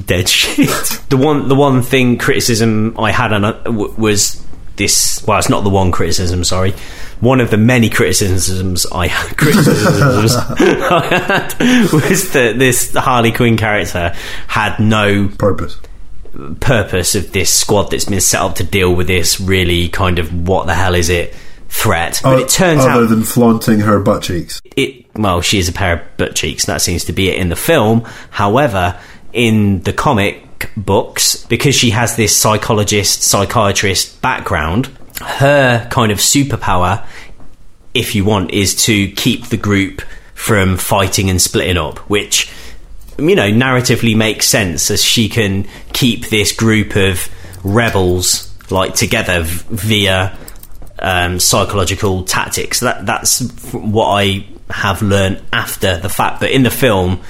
dead shit. [laughs] the one, the one thing criticism I had on w- was this. Well, it's not the one criticism. Sorry, one of the many criticisms I had, [laughs] criticisms I had was that this Harley Quinn character had no Purpose. purpose of this squad that's been set up to deal with this really kind of what the hell is it threat. But O- it turns other out other than flaunting her butt cheeks. it well she is a pair of butt cheeks that seems to be it in the film however in the comic books because she has this psychologist psychiatrist background her kind of superpower if you want is to keep the group from fighting and splitting up which you know narratively makes sense as she can keep this group of rebels like together via um, psychological tactics. That that's what I have learned after the fact. But in the film,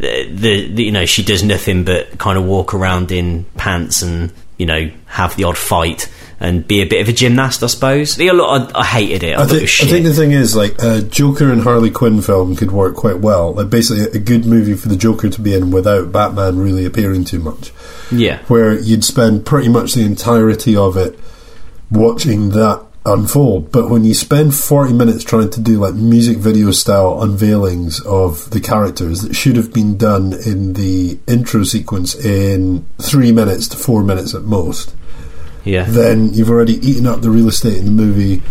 the, the, you know she does nothing but kind of walk around in pants and you know have the odd fight and be a bit of a gymnast, I suppose. I, I hated it. I, I it think, was I think the thing is, like, a Joker and Harley Quinn film could work quite well. Like, basically, a good movie for the Joker to be in without Batman really appearing too much. yeah, Where you'd spend pretty much the entirety of it watching that unfold. But when you spend 40 minutes trying to do like music video style unveilings of the characters that should have been done in the intro sequence in three minutes to four minutes at most, Yeah. then you've already eaten up the real estate in the movie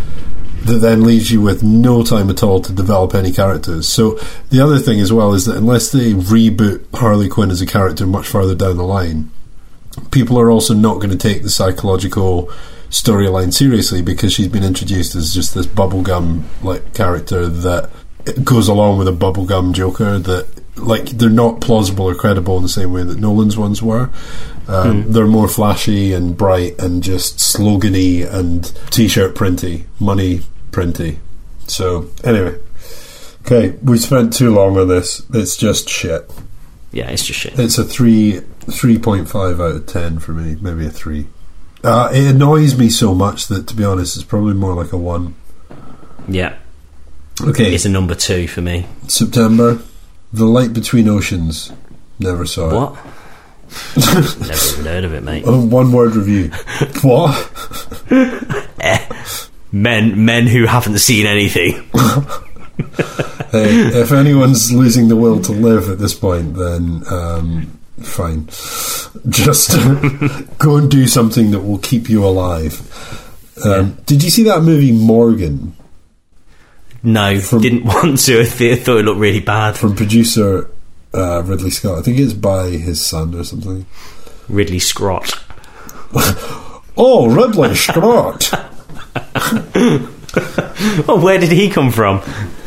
that then leaves you with no time at all to develop any characters. So the other thing as well is that unless they reboot Harley Quinn as a character much further down the line, people are also not going to take the psychological storyline seriously because she's been introduced as just this bubblegum like character that goes along with a bubblegum Joker that like they're not plausible or credible in the same way that Nolan's ones were. Um, They're more flashy and bright and just slogany and t-shirt printy, money printy. So anyway, okay, we spent too long on this. It's just shit. Yeah, it's just shit. It's a three three point five out of ten for me, maybe a three. Uh, it annoys me so much that, to be honest, it's probably more like a one. Yeah. Okay, It's a number two for me. September, The Light Between Oceans. Never saw it. What? [laughs] Never even heard of it, mate. Oh, one word review. [laughs] what? Men, men who haven't seen anything. [laughs] Hey, if anyone's losing the will to live at this point, then um, fine. Just go and do something that will keep you alive. Um, Did you see that movie Morgan No, From- didn't [laughs] want to. I thought it looked really bad. from producer uh, Ridley Scott? I think it's by his son or something. Ridley Scott. [laughs] Oh, Ridley Scott! [laughs] Oh, where did he come from?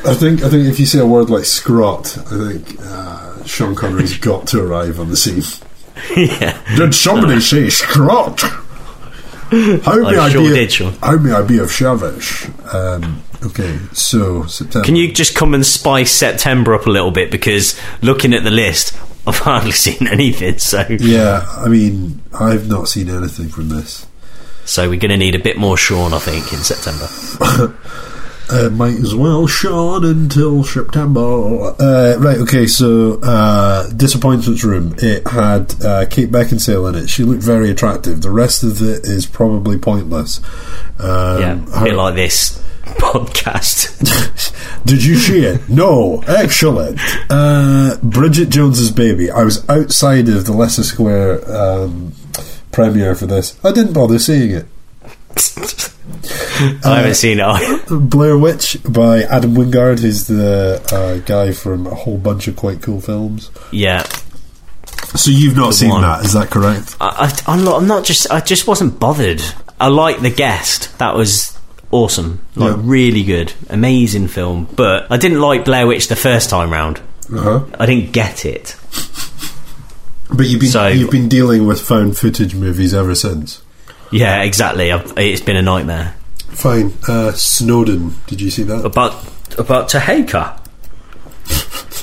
I think I think if you say a word like scrot, I think uh, Sean Connery's [laughs] got to arrive on the scene. yeah. Did somebody [laughs] say scrot? How may I I, sure be? did, Sean. How may I be of service? Um, okay, so September. Can you just come and spice September up a little bit? Because looking at the list, [laughs] I've hardly seen anything. So, Yeah, I mean, I've not seen anything from this. so we're going to need a bit more Sean, I think, in September. Uh, might as well Sean until September. Uh, right, okay, so uh, Disappointments Room. It had uh, Kate Beckinsale in it. She looked very attractive. The rest of it is probably pointless. Um, yeah, a her- like this [laughs] podcast. [laughs] Did you see it? No. Excellent. Uh, Bridget Jones's Baby. I was outside of the Leicester Square um, premiere for this. I didn't bother seeing it. [laughs] I haven't seen it. Blair Witch by Adam Wingard, who's the uh, guy from a whole bunch of quite cool films. yeah, So you've not seen one. that, is that correct? I, I, I'm, not, I'm not just. I just wasn't bothered. I like the guest. That was awesome. Like Yeah. really good, amazing film. But I didn't like Blair Witch the first time round. Uh-huh. I didn't get it. But you've been So- you've been dealing with found footage movies ever since. Yeah, exactly. I've, it's been a nightmare. Fine. Uh, Snowden. Did you see that? About about Taheka.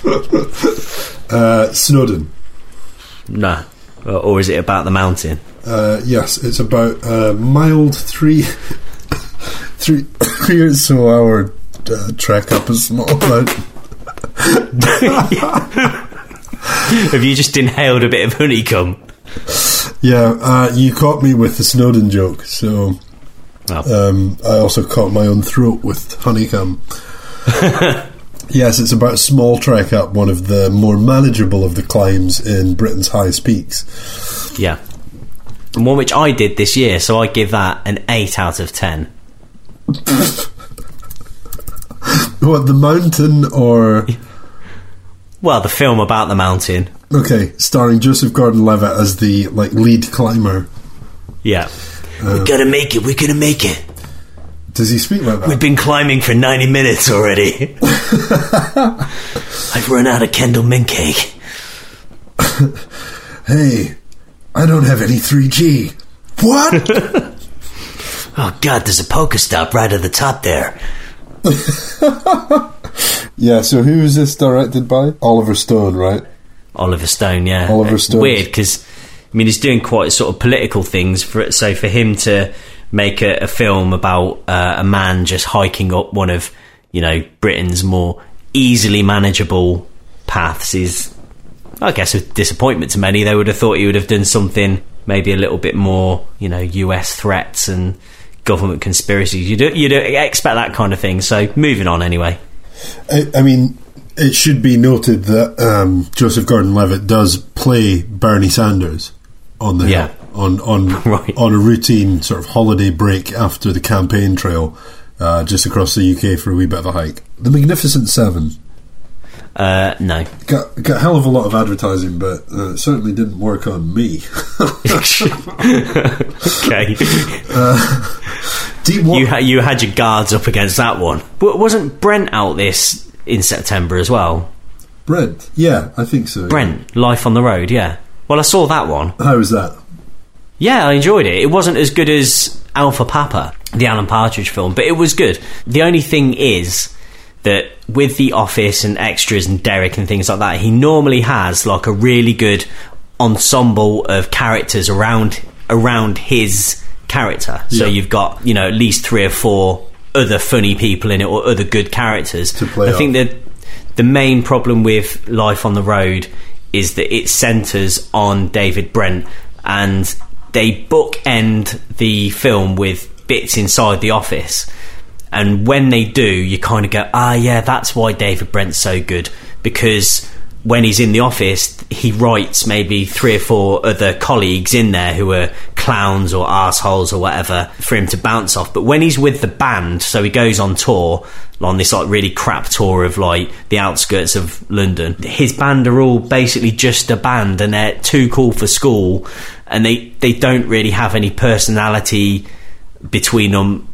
[laughs] Uh, Snowden. No, or, or is it about the mountain? Uh, yes, it's about a mild three, [laughs] three, [coughs] three or so hour uh, trek up a small mountain. [laughs] Have you just inhaled a bit of honeycomb? Yeah, uh, you caught me with the Snowden joke, so Oh. um, I also caught my own throat with honeycomb. [laughs] yes, it's about a small trek up one of the more manageable of the climbs in Britain's highest peaks. Yeah. And one which I did this year, so I give that an 8 out of 10. [laughs] What, the mountain or. [laughs] Well, the film about the mountain. Okay, starring Joseph Gordon Levitt as the like lead climber. Yeah. We're uh, gonna make it, we're gonna make it. Does he speak like that? We've been climbing for 90 minutes already. [laughs] I've run out of Kendal mint cake. [laughs] Hey, I don't have any 3G. What? [laughs] Oh, God, there's a poker stop right at the top there. yeah, so who is this directed by? Oliver Stone, right? Oliver Stone, yeah. Oliver uh, Stone. Weird because I mean he's doing quite sort of political things. For so for him to make a, a film about uh, a man just hiking up one of you know Britain's more easily manageable paths is, I guess, a disappointment to many. They would have thought he would have done something maybe a little bit more, you know, US threats and government conspiracies. You do you do expect that kind of thing. So moving on anyway. I, I mean, it should be noted that um, Joseph Gordon-Levitt does play Bernie Sanders on the Yeah. Hill on on [laughs] Right. on a routine sort of holiday break after the campaign trail, uh, just across the UK for a wee bit of a hike. The Magnificent Seven Uh, no. got got a hell of a lot of advertising, but uh, it certainly didn't work on me. [laughs] okay. [laughs] Deep water. You had you had your guards up against that one. But wasn't Brent out this in September as well? Brent, yeah, I think so. Brent, Life on the Road, yeah. Well, I saw that one. how was that? Yeah, I enjoyed it. It wasn't as good as Alpha Papa, the Alan Partridge film, but it was good. The only thing is that with The Office and extras and Derek and things like that, he normally has like a really good ensemble of characters around around his character. So Yeah. you've got, you know, at least three or four other funny people in it or other good characters. To play I think that the main problem with Life on the Road is that it centres on David Brent and they bookend the film with bits inside the office. And when they do, you kind of go, ah, yeah, that's why David Brent's so good. Because when he's in the office, he writes maybe three or four other colleagues in there who are clowns or assholes or whatever for him to bounce off. But when he's with the band, so he goes on tour on this like really crap tour of like the outskirts of London, his band are all basically just a band and they're too cool for school and they, they don't really have any personality between them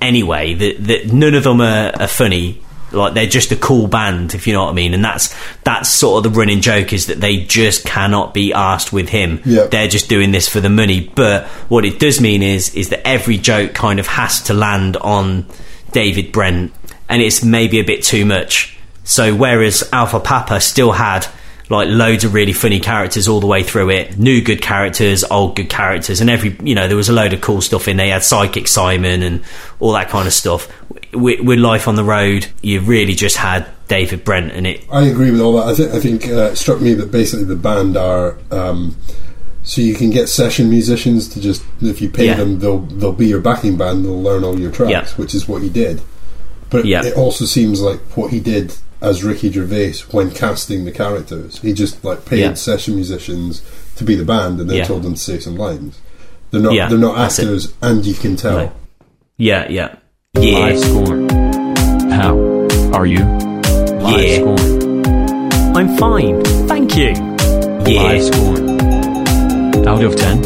anyway. That none of them are, are funny. Like they're just a cool band, if you know what I mean. And that's that's sort of the running joke is that they just cannot be asked with him. Yeah. They're just doing this for the money. But what it does mean is is that every joke kind of has to land on David Brent, and it's maybe a bit too much. So whereas Alpha Papa still had like loads of really funny characters all the way through it, new good characters, old good characters, and every you know there was a load of cool stuff in. They had Psychic Simon and all that kind of stuff. With, with Life on the Road, you really just had David Brent, and it I agree with all that. I, th- I think uh, it struck me that basically the band are um, so you can get session musicians to just if you pay Yeah. them, they'll they'll be your backing band. They'll learn all your tracks, Yeah. which is what he did. But Yeah. it also seems like what he did as Ricky Gervais when casting the characters. He just like paid session musicians to be the band and then told them to say some lines. They're not they're not actors, and you can tell. No. yeah, yeah, Live yeah, score. How are you? Live Yeah. score. I'm fine, thank you. Live yeah, score. Out of ten.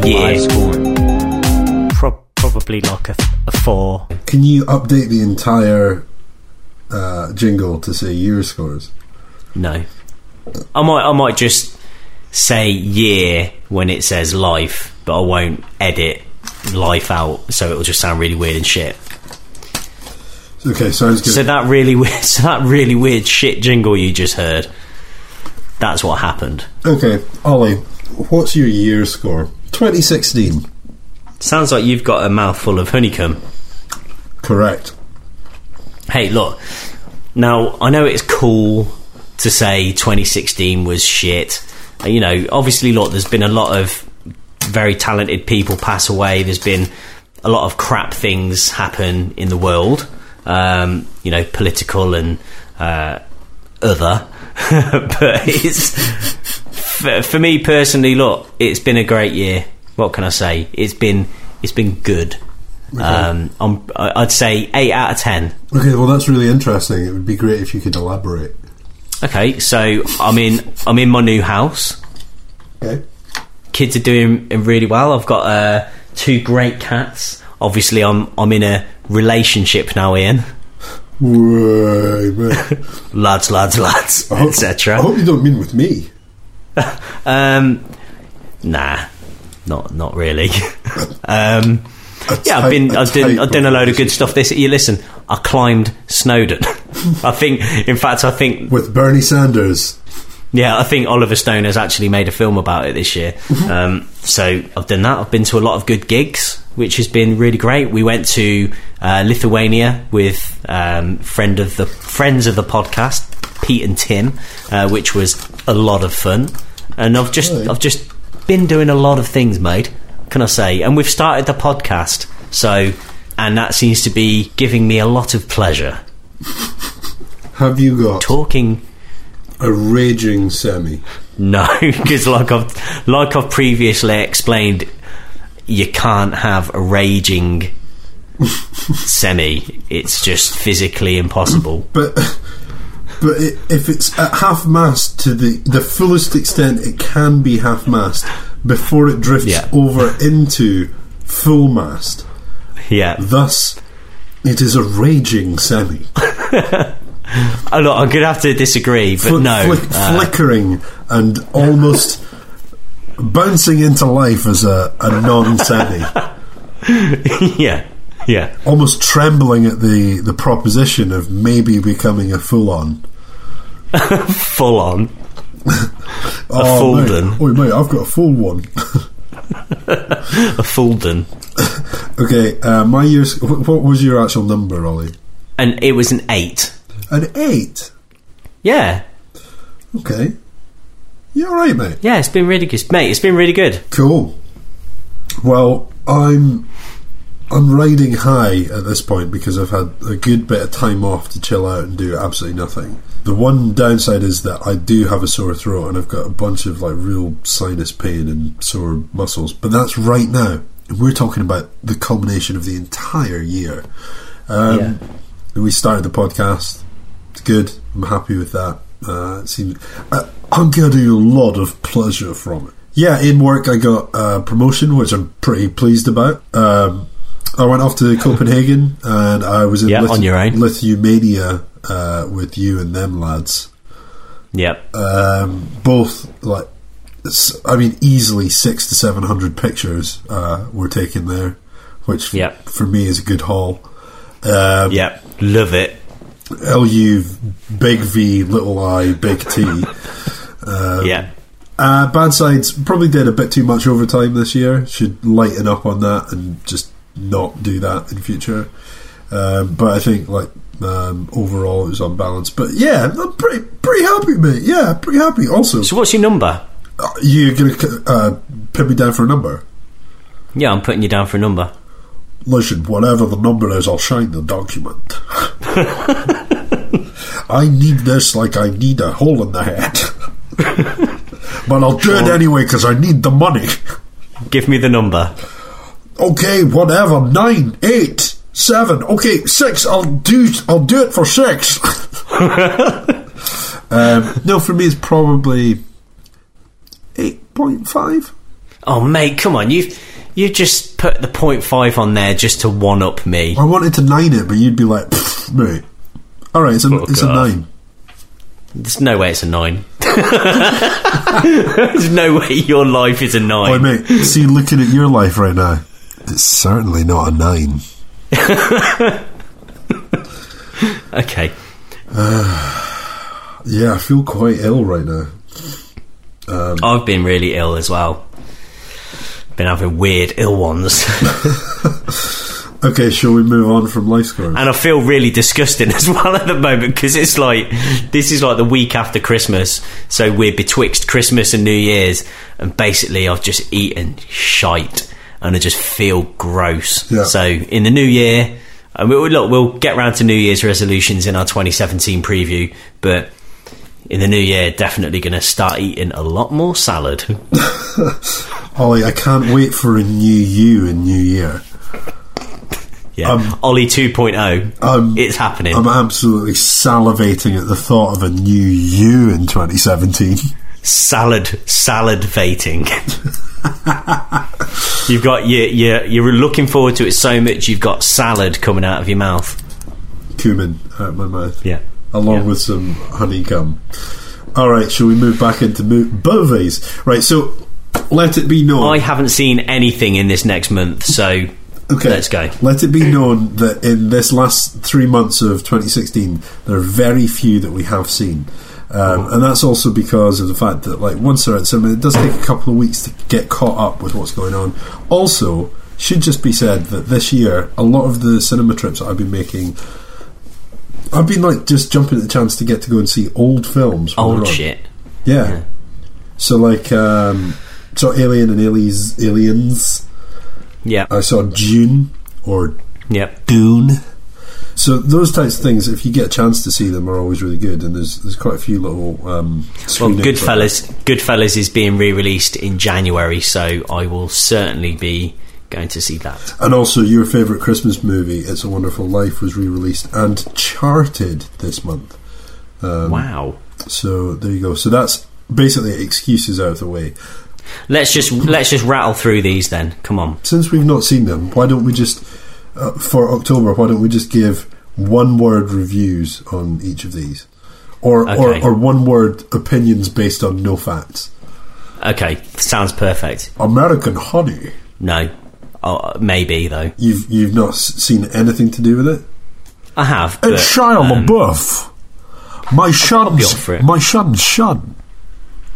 Live yeah. score. Pro- probably like a, a four. Can you update the entire uh, jingle to say year scores? No, I might I might just say year when it says life, but I won't edit life out, so it'll just sound really weird and shit. Okay, sounds good. So that really weird, [laughs] so that really weird shit jingle you just heard. That's what happened. Okay, Ollie, what's your year score? 2016. Sounds like you've got a mouthful of honeycomb. Correct. Hey, look. Now I know it's cool to say 2016 was shit. Uh, You know, obviously, look, there's been a lot of very talented people pass away. There's been a lot of crap things happen in the world. Um, you know, political and uh, other. [laughs] but it's for, for me personally. Look, it's been a great year. What can I say? It's been it's been good. Um, I'm, I'd say eight out of ten. Okay, well, that's really interesting. It would be great if you could elaborate. Okay, so I'm in I'm in my new house. Okay. Kids are doing really well. I've got uh, two great cats. Obviously, I'm I'm in a relationship now, Ian. Right. [laughs] Lads, lads, lads, I hope- I hope you don't mean with me. [laughs] Um, nah, not not really. [laughs] um, yeah, I've been I've done I've done a load of good stuff. This you listen. I climbed Snowdon. I think, in fact, I think With Bernie Sanders. Yeah, I think Oliver Stone has actually made a film about it this year. Um, so I've done that. I've been to a lot of good gigs, which has been really great. We went to uh, Lithuania with um, friend of the friends of the podcast, Pete and Tim, uh, which was a lot of fun. And I've just Right. I've just been doing a lot of things, mate. Can I say? And we've started the podcast, so and that seems to be giving me a lot of pleasure. [laughs] Have you got Talking a raging semi? no, [laughs] because like I've like I've previously explained, you can't have a raging [laughs] semi. It's just physically impossible. But but i if it's at half mast to the the fullest extent it can be half mast before it drifts Yeah. over into full mast, Yeah, thus it is a raging semi. [laughs] I'm gonna have to disagree, but Fl- no. flick- uh, flickering and almost bouncing into life as a, a non-semi. [laughs] yeah, yeah. almost trembling at the, the proposition of maybe becoming a full on. [laughs] Full on. [laughs] Oh, Fulden. Mate, oh, mate, I've got a full one. A Fulden. okay, uh, my years. What was your actual number, Ollie? And it was an eight. An eight. Yeah, Okay. You all right, mate? yeah, it's been really good. Mate, it's been really good. Cool. Well, I'm I'm riding high at this point because I've had a good bit of time off to chill out and do absolutely nothing. The one downside is that I do have a sore throat and I've got a bunch of like real sinus pain and sore muscles. But that's right now. We're talking about the culmination of the entire year. Um, Yeah. We started the podcast. It's good. I'm happy with that. Uh, it seems I, I'm getting a lot of pleasure from it. Yeah, in work I got a promotion, which I'm pretty pleased about. Um, I went off to Copenhagen and I was in Yeah, on your own. Lithuania uh, with you and them lads. Yep. Um, both like, I mean, easily six to seven hundred pictures uh, were taken there, which Yep. for me is a good haul. Um, Yep. Love it. LU, big V, little I, big T. yeah. Uh, bad sides probably did a bit too much overtime this year. Should lighten up on that and just not do that in future. Um, but I think like um, overall it was unbalanced. But yeah, I'm pretty pretty happy, mate. Yeah, pretty happy. Also, So what's your number? uh, you gonna uh, pin me down for a number? Yeah, I'm putting you down for a number. Listen, whatever the number is, I'll sign the document. I need this like I need a hole in the head. [laughs] but I'll do it anyway because I need the money. Give me the number. Okay, whatever. Nine, eight, seven. Okay, six. I'll do. I'll do it for six. [laughs] um, no, for me, it's probably eight point five. Oh, mate, come on. You've you just put the point five on there just to one up me. I wanted to nine it, but you'd be like, mate. All right, it's a, Fuck it's a off. nine. There's no way it's a nine. [laughs] There's no way your life is a nine. Boy, mate, see, looking at your life right now, it's certainly not a nine. [laughs] Okay. [sighs] Yeah, I feel quite ill right now. I've been really ill as well. Been having weird ill ones. [laughs] Okay, shall we move on from life scores? and I feel really disgusting [laughs] as well at the moment because it's like this is like the week after Christmas, so we're betwixt Christmas and New Year's, and basically I've just eaten shite and I just feel gross. Yeah. So in the new year, and we'll, look, we'll get round to New Year's resolutions in our 2017 preview, but. In the new year, definitely going to start eating a lot more salad. [laughs] Ollie, I can't wait for a new you in New Year. Yeah, Um, Ollie 2.0. um, it's happening. I'm absolutely salivating at the thought of a new you in 2017. salad salad vating. you've got you you you're looking forward to it so much. You've got salad coming out of your mouth. Cumin out my mouth. Yeah, along Yeah. with some honeycomb. All right, shall we move back into mo- movies? Right, so let it be known. I haven't seen anything in this next month, so okay, let's go. Let it be known that in this last three months of 2016, there are very few that we have seen. Um, and that's also because of the fact that, like, once they're at cinema, it does take a couple of weeks to get caught up with what's going on. Also, should just be said that this year, a lot of the cinema trips that I've been making, I've been like just jumping at the chance to get to go and see old films. Old shit. Yeah. So like, um, so Alien and Aliens, Aliens, Yeah. I saw Dune or Yep. Dune. So those types of things, if you get a chance to see them, are always really good. And there's there's quite a few little um, Well, Goodfellas, Goodfellas is being re-released in January, so I will certainly be going to see that. And also, your favourite Christmas movie, "It's a Wonderful Life," was re-released and charted this month. Um, wow. So there you go. So that's basically excuses out of the way. Let's just let's just rattle through these then. Come on. Since we've not seen them, why don't we just uh, for October? Why don't we just give one word reviews on each of these, or Okay. or, or one word opinions based on no facts? Okay, sounds perfect. American Honey. No, oh, maybe though. You've you've not seen anything to do with it. I have. But, It's Shia um, LaBeouf. My be son's up for it. my son's son.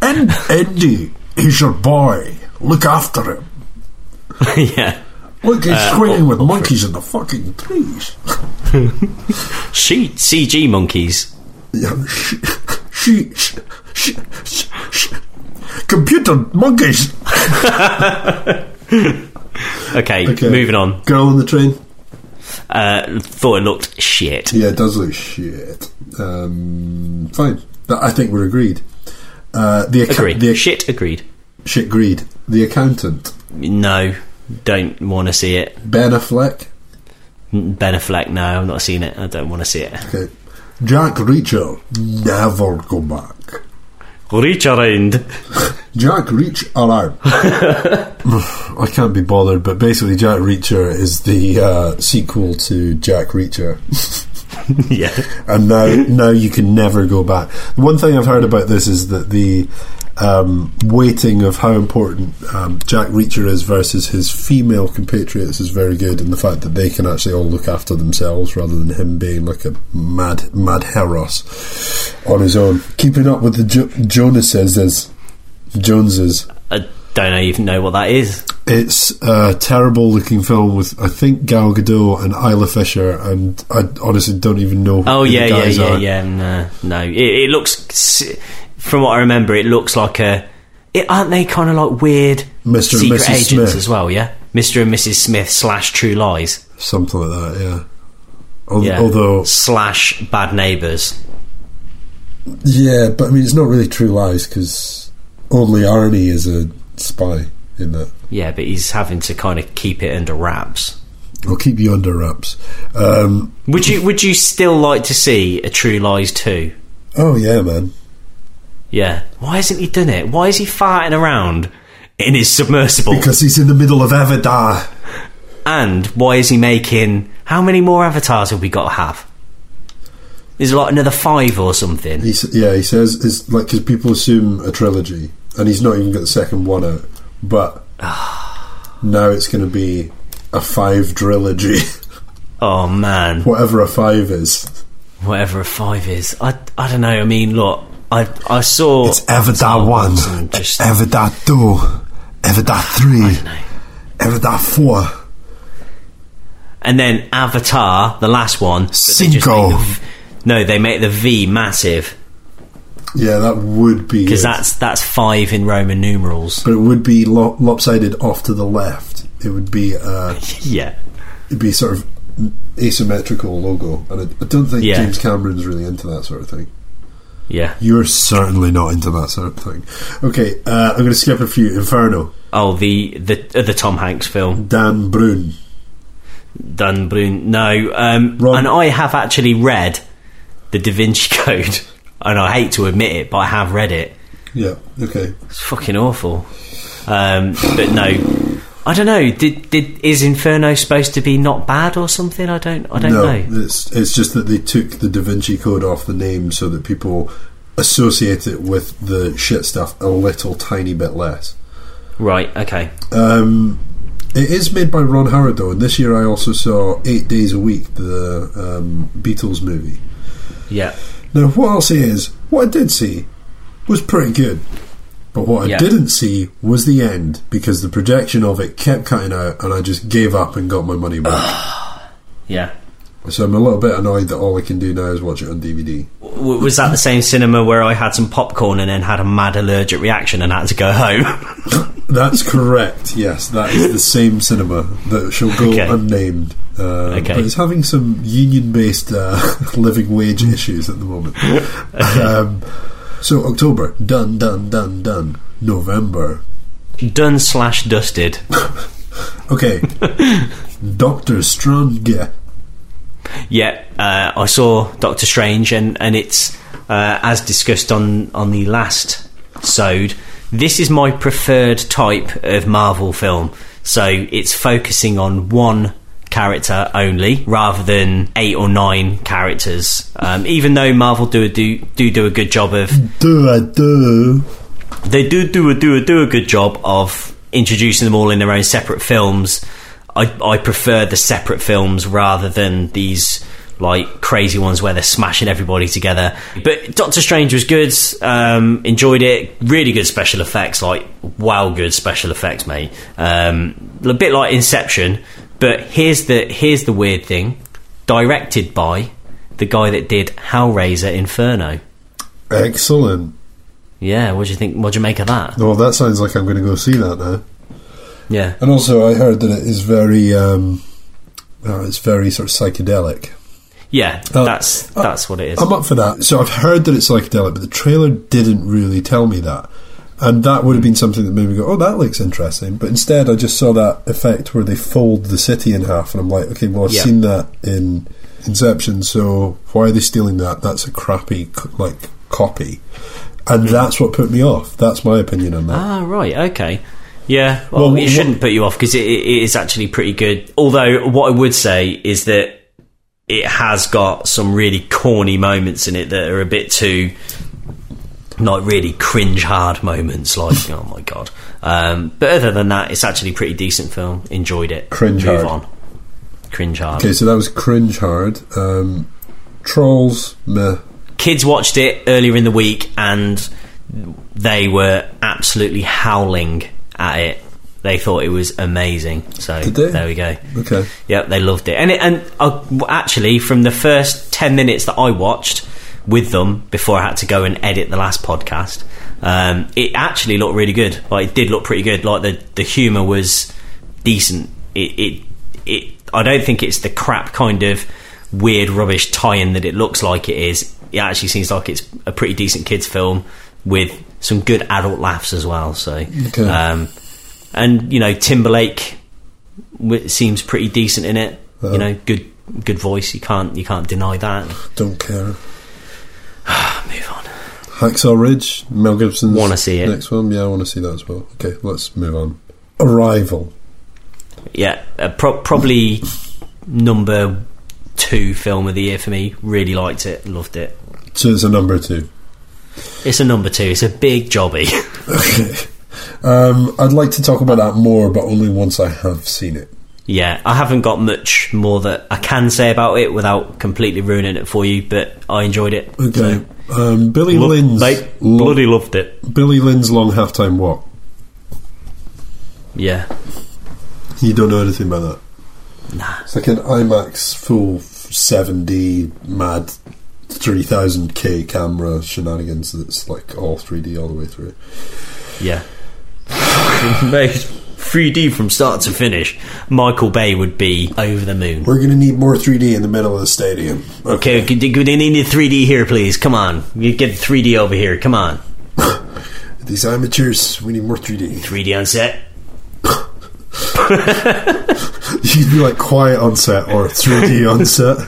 And Andy, he's your boy. Look after him. [laughs] yeah. Look, he's Uh, swinging with monkeys in the fucking trees. [laughs] She CG monkeys. Yeah, she, she, she, she- computer monkeys. [laughs] [laughs] Okay, Okay. moving on. Girl on the train. Uh, thought it looked shit. Yeah, it does look shit. Um, fine. I think we're agreed. Uh, the acca- Agreed. The shit. Agreed. shit agreed. The accountant No, don't want to see it. Ben Affleck. Ben Affleck. No, I've not seen it. I don't want to see it. Okay. Jack Reacher. Never go back. Reach around. [laughs] Jack Reach around. [laughs] I can't be bothered, but basically, Jack Reacher is the uh, sequel to Jack Reacher. [laughs] yeah. and now now you can never go back. One thing I've heard about this is that the um, weighting of how important um, Jack Reacher is versus his female compatriots is very good, and the fact that they can actually all look after themselves rather than him being like a mad mad heros on his own. Keeping up with the jo- Jonases as Joneses. Don't even know what that is. It's a terrible looking film with I think Gal Gadot and Isla Fisher, and I honestly don't even know. Oh yeah, yeah, yeah, are. yeah. No, no. It, it looks, from what I remember, it looks like a. It, aren't they kind of like weird Mr. and secret Mrs. agents Smith. as well? Yeah, Mister and Mrs. Smith slash True Lies. something like that. Yeah. Al- Yeah. Although, slash Bad Neighbours. yeah, but I mean, it's not really True Lies because only Arnie is a spy in that. Yeah, but he's having to kind of keep it under wraps. I'll keep you under wraps. Um, Would you Would you still like to see a True Lies two? oh yeah, man. Yeah. Why hasn't he done it? Why is he farting around in his submersible? Because he's in the middle of Avatar. And why is he making? How many more avatars have we got to have? Is it like another five or something? He, yeah, he says it's like because people assume a trilogy, and he's not even got the second one out. But now it's going to be a five trilogy, [laughs] Oh man, whatever a five is. whatever a five is, I I don't know. I mean, look, I I saw It's Avatar one, and just Avatar two, Avatar three, know. Avatar four. and then Avatar, the last one. they Cinco. make the no, they make the V massive Yeah, that would be because that's that's five in Roman numerals. but it would be lo- lopsided off to the left. It would be uh, [laughs] Yeah, it'd be sort of asymmetrical logo, and I, I don't think Yeah. James Cameron's really into that sort of thing. yeah. You're certainly not into that sort of thing. Okay, uh, I'm going to skip a few. Inferno, Oh, the the uh, the Tom Hanks film. Dan Brun. Dan Brun. No, um, and I have actually read the Da Vinci [laughs] Code, and I hate to admit it, but I have read it. Yeah. Okay. It's fucking awful. Um, but no, I don't know. Did did is Inferno supposed to be not bad or something? I don't. I don't no, know. it's it's just that they took the Da Vinci Code off the name so that people associate it with the shit stuff a little tiny bit less. Right. Okay. Um, it is made by Ron Howard though, and this year I also saw Eight Days a Week, the um, Beatles movie. Yeah. Now, what I'll say is, what I did see was pretty good, but what I Yeah. didn't see was the end because the projection of it kept cutting out, and I just gave up and got my money back. [sighs] Yeah. So I'm a little bit annoyed that all I can do now is watch it on DVD. W- was that the same cinema where I had some popcorn and then had a mad allergic reaction and had to go home? [laughs] That's correct. Yes, that is the same cinema that shall go Okay. unnamed. Uh, Okay. But it's having some union-based uh, [laughs] living wage issues at the moment. [laughs] um, so October, done, done, done, done. November, Done slash dusted. okay. Doctor Strange. Yeah, uh, I saw Doctor Strange, and and it's uh, as discussed on on the last sode. This is my preferred type of Marvel film. So it's focusing on one character only, rather than eight or nine characters. Um, even though Marvel do do do do a good job of Do I do? they do do a do a do a good job of introducing them all in their own separate films. I I prefer the separate films rather than these like crazy ones where they're smashing everybody together. But Doctor Strange was good. Um, enjoyed it. Really good special effects. Like wow, good special effects, mate. Um, a bit like Inception. But here's the here's the weird thing. Directed by the guy that did Hellraiser Inferno. Excellent. Yeah, what do you think? What do you make of that? Well, that sounds like I'm going to go see that now. Yeah. And also, I heard that it is very, um, uh, it's very sort of psychedelic. Yeah, Uh, that's that's what it is. I'm up for that. So I've heard that it's psychedelic, but the trailer didn't really tell me that. And that would have been something that made me go, oh, that looks interesting. But instead, I just saw that effect where they fold the city in half, and I'm like, okay, well, I've Yeah. seen that in Inception, so why are they stealing that? That's a crappy, like, copy. And that's what put me off. That's my opinion on that. ah, right, okay. Yeah, well, Well, it shouldn't put you off because it, it is actually pretty good. Although, what I would say is that it has got some really corny moments in it that are a bit too, like, really cringe hard moments. Like, [laughs] oh my god. Um, but other than that, it's actually a pretty decent film. Enjoyed it. Cringe Move hard. on. Cringe hard. Okay, so that was cringe hard. Um, Trolls, meh. kids watched it earlier in the week and they were absolutely howling at it. They thought it was amazing. So there we go. Okay. Yeah, they loved it. And it, and uh, actually, from the first ten minutes that I watched with them before I had to go and edit the last podcast, um, it actually looked really good. Like it did look pretty good. Like the the humor was decent. It it it. I don't think it's the crap kind of weird rubbish tie-in that it looks like it is. It actually seems like it's a pretty decent kids film with some good adult laughs as well. So, Okay. um, and you know Timberlake w- seems pretty decent in it. Oh. You know, good good voice. You can't you can't deny that. Don't care. [sighs] Move on. Hacksaw Ridge, Mel Gibson's Wanna see it. next one. Yeah, I want to see that as well. Okay, let's move on. Arrival. Yeah, uh, pro- probably number two film of the year for me. Really liked it. Loved it. So it's a number two. It's a number two. It's a big jobby. [laughs] Okay. Um, I'd like to talk about that more, but only once I have seen it. yeah, I haven't got much more that I can say about it without completely ruining it for you. But I enjoyed it. Okay. So, Um, Billy Lo- Lynn's mate, lo- bloody loved it. Billy Lynn's long halftime walk. yeah. You don't know anything about that. Nah. It's like an IMAX full 7D mad 3000k camera shenanigans that's like all 3D all the way through. Yeah. Mate, 3D from start to finish. Michael Bay would be over the moon. We're going to need more 3D in the middle of the stadium. Okay, could they need 3D here, please? Come on. You get 3D over here. Come on. [laughs] These amateurs, we need more 3D. 3D on set. [laughs] You'd be like quiet on set or 3D on [laughs] set.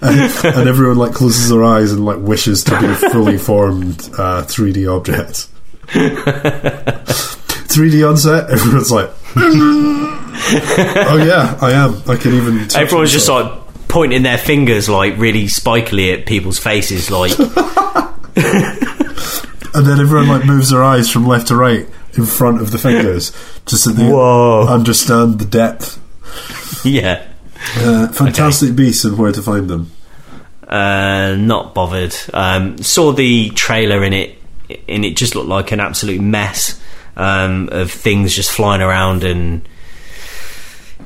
And, and everyone like closes their eyes and like wishes to be fully formed uh, 3D objects. 3D on set, everyone's like, [laughs] oh yeah, I am. I can even. Everyone's just like pointing their fingers like really spikily at people's faces, like [laughs] and then everyone like moves their eyes from left to right in front of the fingers, just so they Whoa. understand the depth. yeah. Uh, fantastic beasts and where to find them. Uh, not bothered. Um, saw the trailer in it, and it just looked like an absolute mess um, of things just flying around, and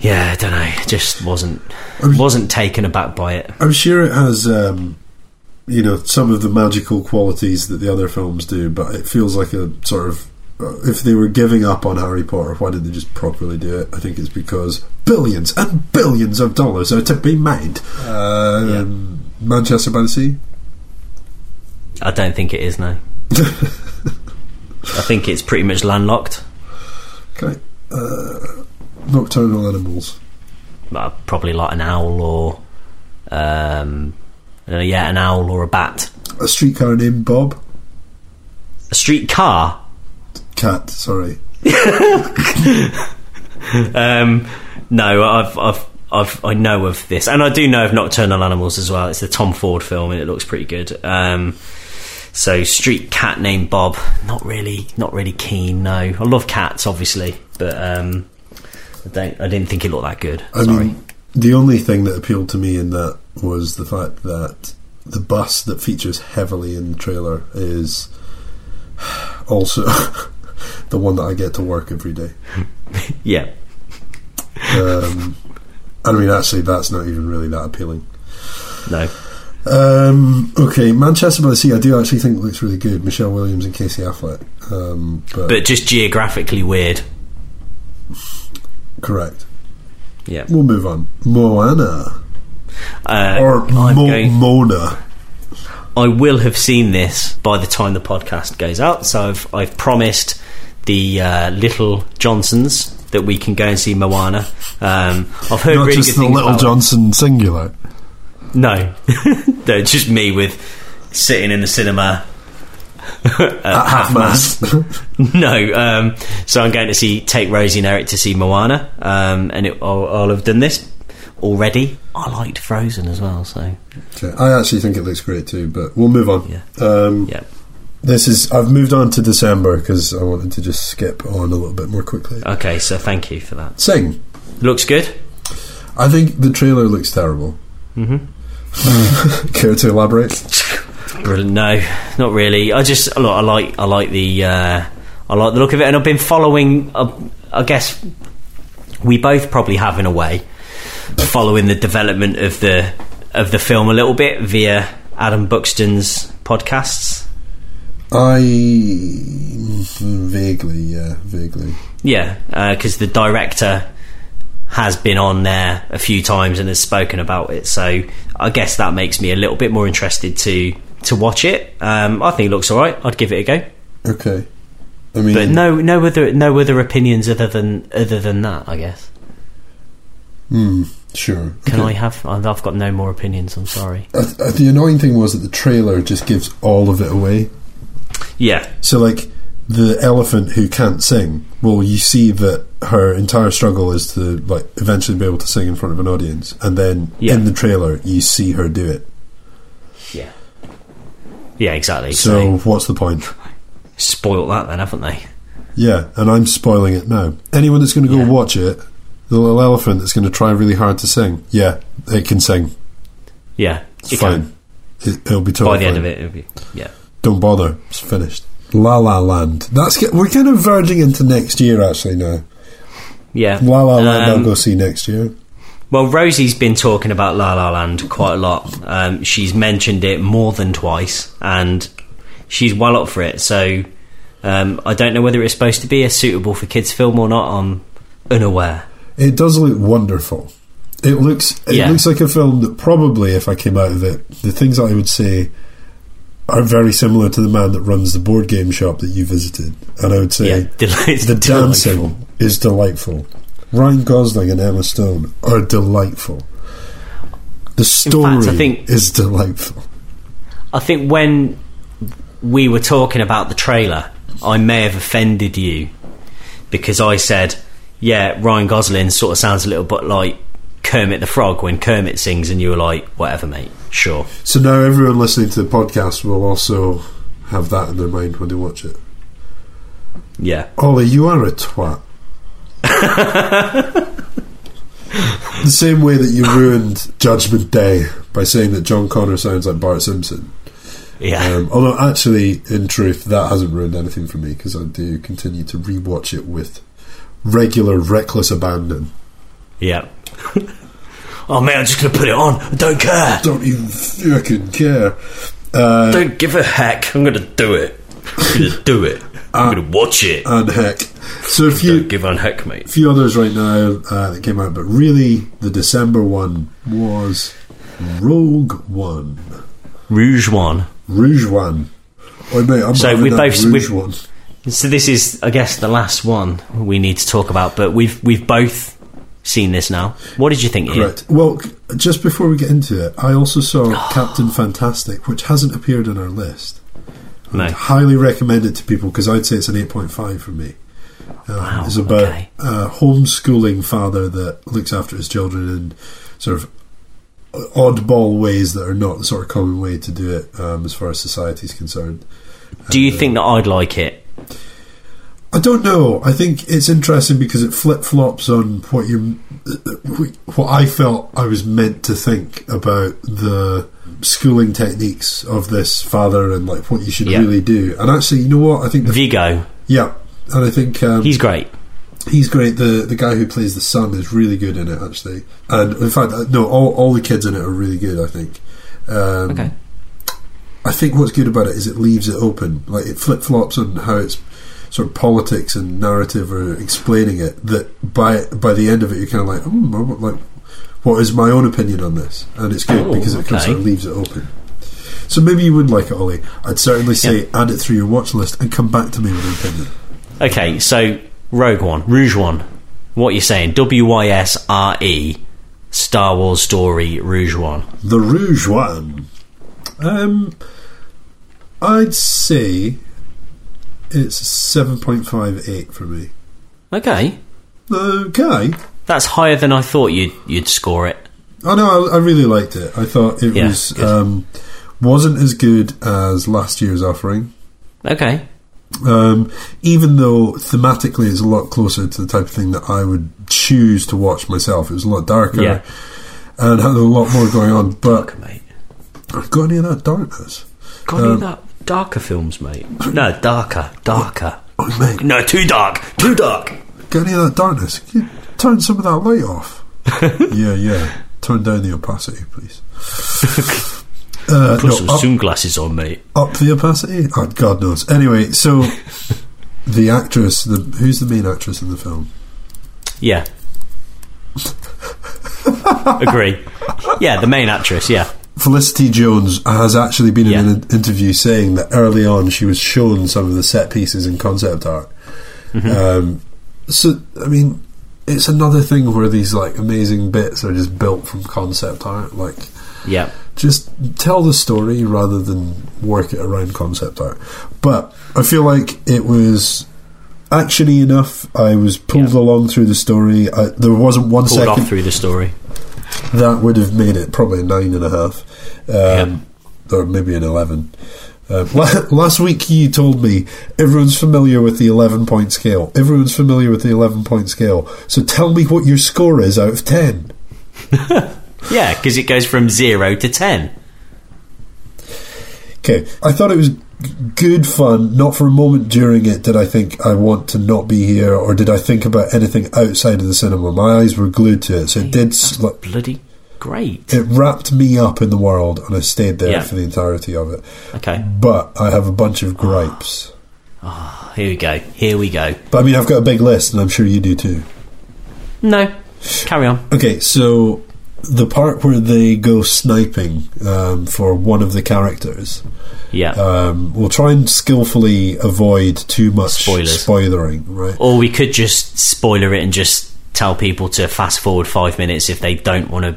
yeah, I don't know, just wasn't wasn't taken aback by it. I'm sure it has, um, you know, some of the magical qualities that the other films do, but it feels like a sort of if they were giving up on Harry Potter, why did they just properly do it? I think it's because billions and billions of dollars are to be made. Um, Manchester by the Sea. I don't think it is no. [laughs] I think it's pretty much landlocked. Okay. Uh, nocturnal animals. Uh, probably like an owl or, um, uh, yeah, an owl or a bat. A streetcar named Bob. A street car. Cat. Sorry. [laughs] Um, no, I've, I've, I've, I know of this, and I do know of Nocturnal Animals as well. It's the Tom Ford film, and it looks pretty good. Um, so, street cat named Bob. Not really, not really keen. No, I love cats, obviously, but um, I don't. I didn't think it looked that good. I Sorry. mean, the only thing that appealed to me in that was the fact that the bus that features heavily in the trailer is [sighs] also [laughs] the one that I get to work every day. [laughs] yeah, Um, I mean, actually, that's not even really that appealing. no, Um, okay, Manchester by the Sea, I do actually think looks really good. Michelle Williams and Casey Affleck. Um, but, but just geographically weird. correct. Yeah, We'll move on. Moana. uh, Or Mo- going- Mona. I will have seen this by the time the podcast goes out. So I've, I've promised the uh, little Johnsons that we can go and see Moana. Um, I've heard Not really just the Little about it. Johnson singular. No, [laughs] no, just me with sitting in the cinema. [laughs] at Half mast. [laughs] No, um, so I'm going to see take Rosie and Eric to see Moana, um, and it, I'll, I'll have done this already. I liked Frozen as well, so Okay, I actually think it looks great too, but we'll move on. Yeah. Um, yeah. This is. I've moved on to December because I wanted to just skip on a little bit more quickly. Okay, so thank you for that. Sing. Looks good. I think the trailer looks terrible. Mm-hmm. [laughs] Care to elaborate? Brilliant. No, not really. I just look. I like. I like the. Uh, I like the look of it, and I've been following. Uh, I guess we both probably have in a way, following the development of the of the film a little bit via Adam Buxton's podcasts. I vaguely, yeah, vaguely. Yeah, because the director has been on there a few times and has spoken about it. So I guess that makes me a little bit more interested to to watch it. Um, I think it looks all right. I'd give it a go. Okay. I mean, But no, no other, no other opinions other than other than that. I guess. hmm, sure. Can Okay. I have? I've I've got no more opinions. I'm sorry. Uh, uh, the annoying thing was that the trailer just gives all of it away. Yeah, So, like, the elephant who can't sing, well, you see that her entire struggle is to, like, eventually be able to sing in front of an audience. And then Yeah. in the trailer, you see her do it. yeah, yeah. Exactly. So, So, what's the point? spoilt that then, haven't they? Yeah, and I'm spoiling it now. Anyone that's going to go Yeah. watch it, the little elephant that's going to try really hard to sing, yeah, it can sing. Yeah, It's it fine. can. It, it'll be By totally the end of it, it'll be yeah. Don't bother. It's finished. La La Land. That's we're kind of verging into next year actually now. Yeah. La La Land. Um, I'll go see next year. Well, Rosie's been talking about La La Land quite a lot. Um, she's mentioned it more than twice, and she's well up for it. So um, I don't know whether it's supposed to be a suitable for kids film or not. I'm unaware. It does look wonderful. It looks it Yeah. looks like a film that probably, if I came out of it, the things that I would say are very similar to the man that runs the board game shop that you visited, and I would say Yeah, del- it's the [laughs] delightful. dancing is delightful. Ryan Gosling and Emma Stone are delightful. The story I think- is delightful. I think when we were talking about the trailer, I may have offended you because I said, "Yeah, Ryan Gosling sort of sounds a little bit like Kermit the Frog when Kermit sings," and you were like, "Whatever, mate, sure." So now everyone listening to the podcast will also have that in their mind when they watch it. Yeah, Olly, you are a twat. [laughs] the same way that you ruined Judgment Day by saying that John Connor sounds like Bart Simpson. yeah. Um, although, actually, in truth, that hasn't ruined anything for me because I do continue to rewatch it with regular, reckless abandon. Yeah. [laughs] oh man, I'm just gonna put it on. I don't care. Don't even fucking care. Uh, Don't give a heck. I'm gonna do it. I'm gonna do it. I'm going to watch it. and Heck. So few Don't give on heck, mate. A few others right now uh, that came out, but really the December one was Rogue One, Rouge One. Rouge One. Oh mate, I'm So we both- Rouge we- One. So this is, I guess, the last one we need to talk about. But we've we've both seen this now. What did you think? Iain? Well, just before we get into it, I also saw [gasps] Captain Fantastic, which hasn't appeared on our list. No. Highly recommend it to people because I'd say it's an 8.5 for me. Um, Wow, it's about okay. a homeschooling father that looks after his children in sort of oddball ways that are not the sort of common way to do it um, as far as society is concerned. Do you think that I'd like it? I don't know. I think it's interesting because it flip flops on what you, what I felt I was meant to think about the schooling techniques of this father and like what you should Yeah. really do. And actually, you know what? I think the, Viggo, yeah, and I think um, he's great. he's great. The the guy who plays the son is really good in it actually. And in fact, uh, no, all all the kids in it are really good. I think. Um, Okay. I think what's good about it is it leaves it open. Like it flip flops on how it's sort of politics and narrative or explaining it. That by by the end of it, you're kind of like, oh, like, what is my own opinion on this? And it's good Oh, because it kind of okay. sort of leaves it open. So maybe you would like it, Olly. I'd certainly say add it through your watch list and come back to me with an opinion. Okay, so Rogue One, Rouge One. What are you saying? W Y S R E, Star Wars story, Rouge One. The Rouge one. Um, I'd say it's seven point five eight for me. Okay, Okay. that's higher than I thought you'd you'd score it. Oh no, I, I really liked it. I thought it Yeah, was, um, wasn't as good as last year's offering. Okay, Um, even though thematically it's a lot closer to the type of thing that I would choose to watch myself. It was a lot darker Yeah. and had a lot more going on. But Fuck, mate. I've got any of that darkness? Got any of Um, that darker films, mate? [clears throat] No, darker, darker. Oh mate, No, too dark, too dark. Get any of that darkness? Can you turn some of that light off. [laughs] yeah, yeah. Turn down the opacity, please. [laughs] Uh, Put no, some up, sunglasses on, mate. up the opacity. Oh, God knows. Anyway, so [laughs] the actress, the who's the main actress in the film? Yeah. Agree. Yeah, the main actress. Yeah. Felicity Jones has actually been Yeah. in an interview saying that early on she was shown some of the set pieces in concept art. Mm-hmm. Um, so, I mean, it's another thing where these like amazing bits are just built from concept art. Like, Yeah. just tell the story rather than work it around concept art. But I feel like it was actiony enough. I was pulled Yeah. along through the story. I, there wasn't one Pulled second off through the story. That would have made it probably a nine and a half, um, or maybe an eleven. Um, last week you told me everyone's familiar with the eleven point scale. Everyone's familiar with the eleven point scale. So tell me what your score is out of ten. [laughs] Yeah, because it goes from zero to ten. Okay, I thought it was good fun. Not for a moment during it did I think I want to not be here, or did I think about anything outside of the cinema. My eyes were glued to it, so it did. s- like, Bloody great. It wrapped me up in the world, and I stayed there Yeah. for the entirety of it. Okay, But I have a bunch of gripes. Ah here we go. Here we go. But I mean, I've got a big list, and I'm sure you do too. No, carry on. Okay, so the part where they go sniping um, for one of the characters, Yeah. um, we'll try and skillfully avoid too much Spoilers. spoilering, right? or we could just spoiler it and just tell people to fast forward five minutes if they don't want to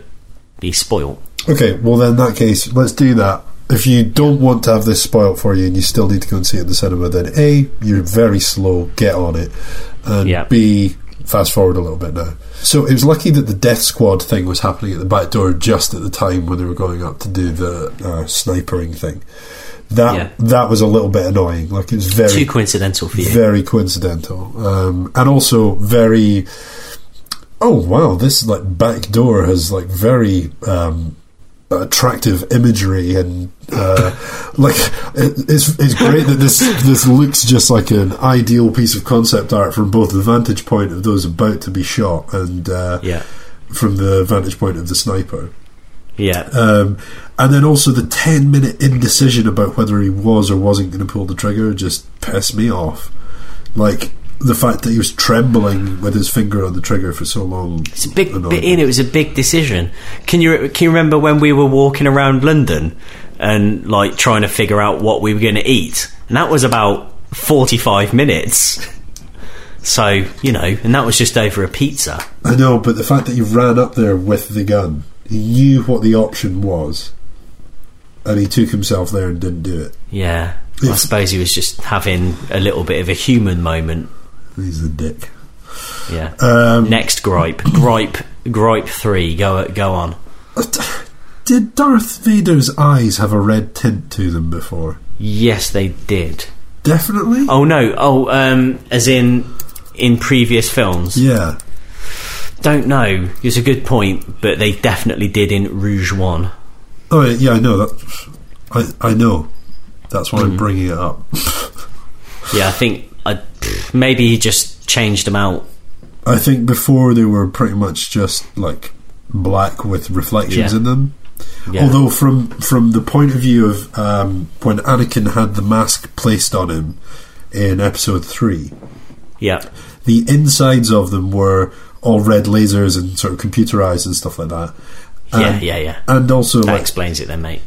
be spoiled. Okay, well then in that case, let's do that. If you don't want to have this spoiled for you and you still need to go and see it in the cinema, then A, you're very slow, get on it. And Yeah. B, fast forward a little bit now. So it was lucky that the Death Squad thing was happening at the back door just at the time when they were going up to do the uh, snipering thing. That Yeah. that was a little bit annoying. Like it's very Too coincidental for you. very coincidental, um, and also very. Oh wow! This like back door has like very um, attractive imagery, and uh, [laughs] like it, it's it's great that this this looks just like an ideal piece of concept art from both the vantage point of those about to be shot and uh, yeah. from the vantage point of the sniper. Yeah. Um, and then also the 10 minute indecision about whether he was or wasn't going to pull the trigger just pissed me off. Like the fact that he was trembling with his finger on the trigger for so long. It's a big bit in. It was a big decision. Can you can you remember when we were walking around London and like trying to figure out what we were going to eat? And that was about forty five minutes. So you know, and that was just over a pizza. I know, but the fact that he ran up there with the gun, he knew what the option was, and he took himself there and didn't do it. Yeah, I suppose he was just having a little bit of a human moment. He's a dick. Yeah. Um, Next gripe, gripe, gripe three. Go go on. Did Darth Vader's eyes have a red tint to them before? Yes, they did. Definitely. Oh no. Oh, um, as in in previous films. Yeah. Don't know. It's a good point, but they definitely did in Rouge One. Oh yeah, I know that. I I know. That's why I'm bringing it up. Yeah, I think maybe he just changed them out. I think before they were pretty much just like black with reflections Yeah. in them. Yeah. Although from from the point of view of um, when Anakin had the mask placed on him in Episode Three, yeah, the insides of them were all red lasers and sort of computerized and stuff like that. yeah, yeah, yeah. And also, That like, explains it then, mate.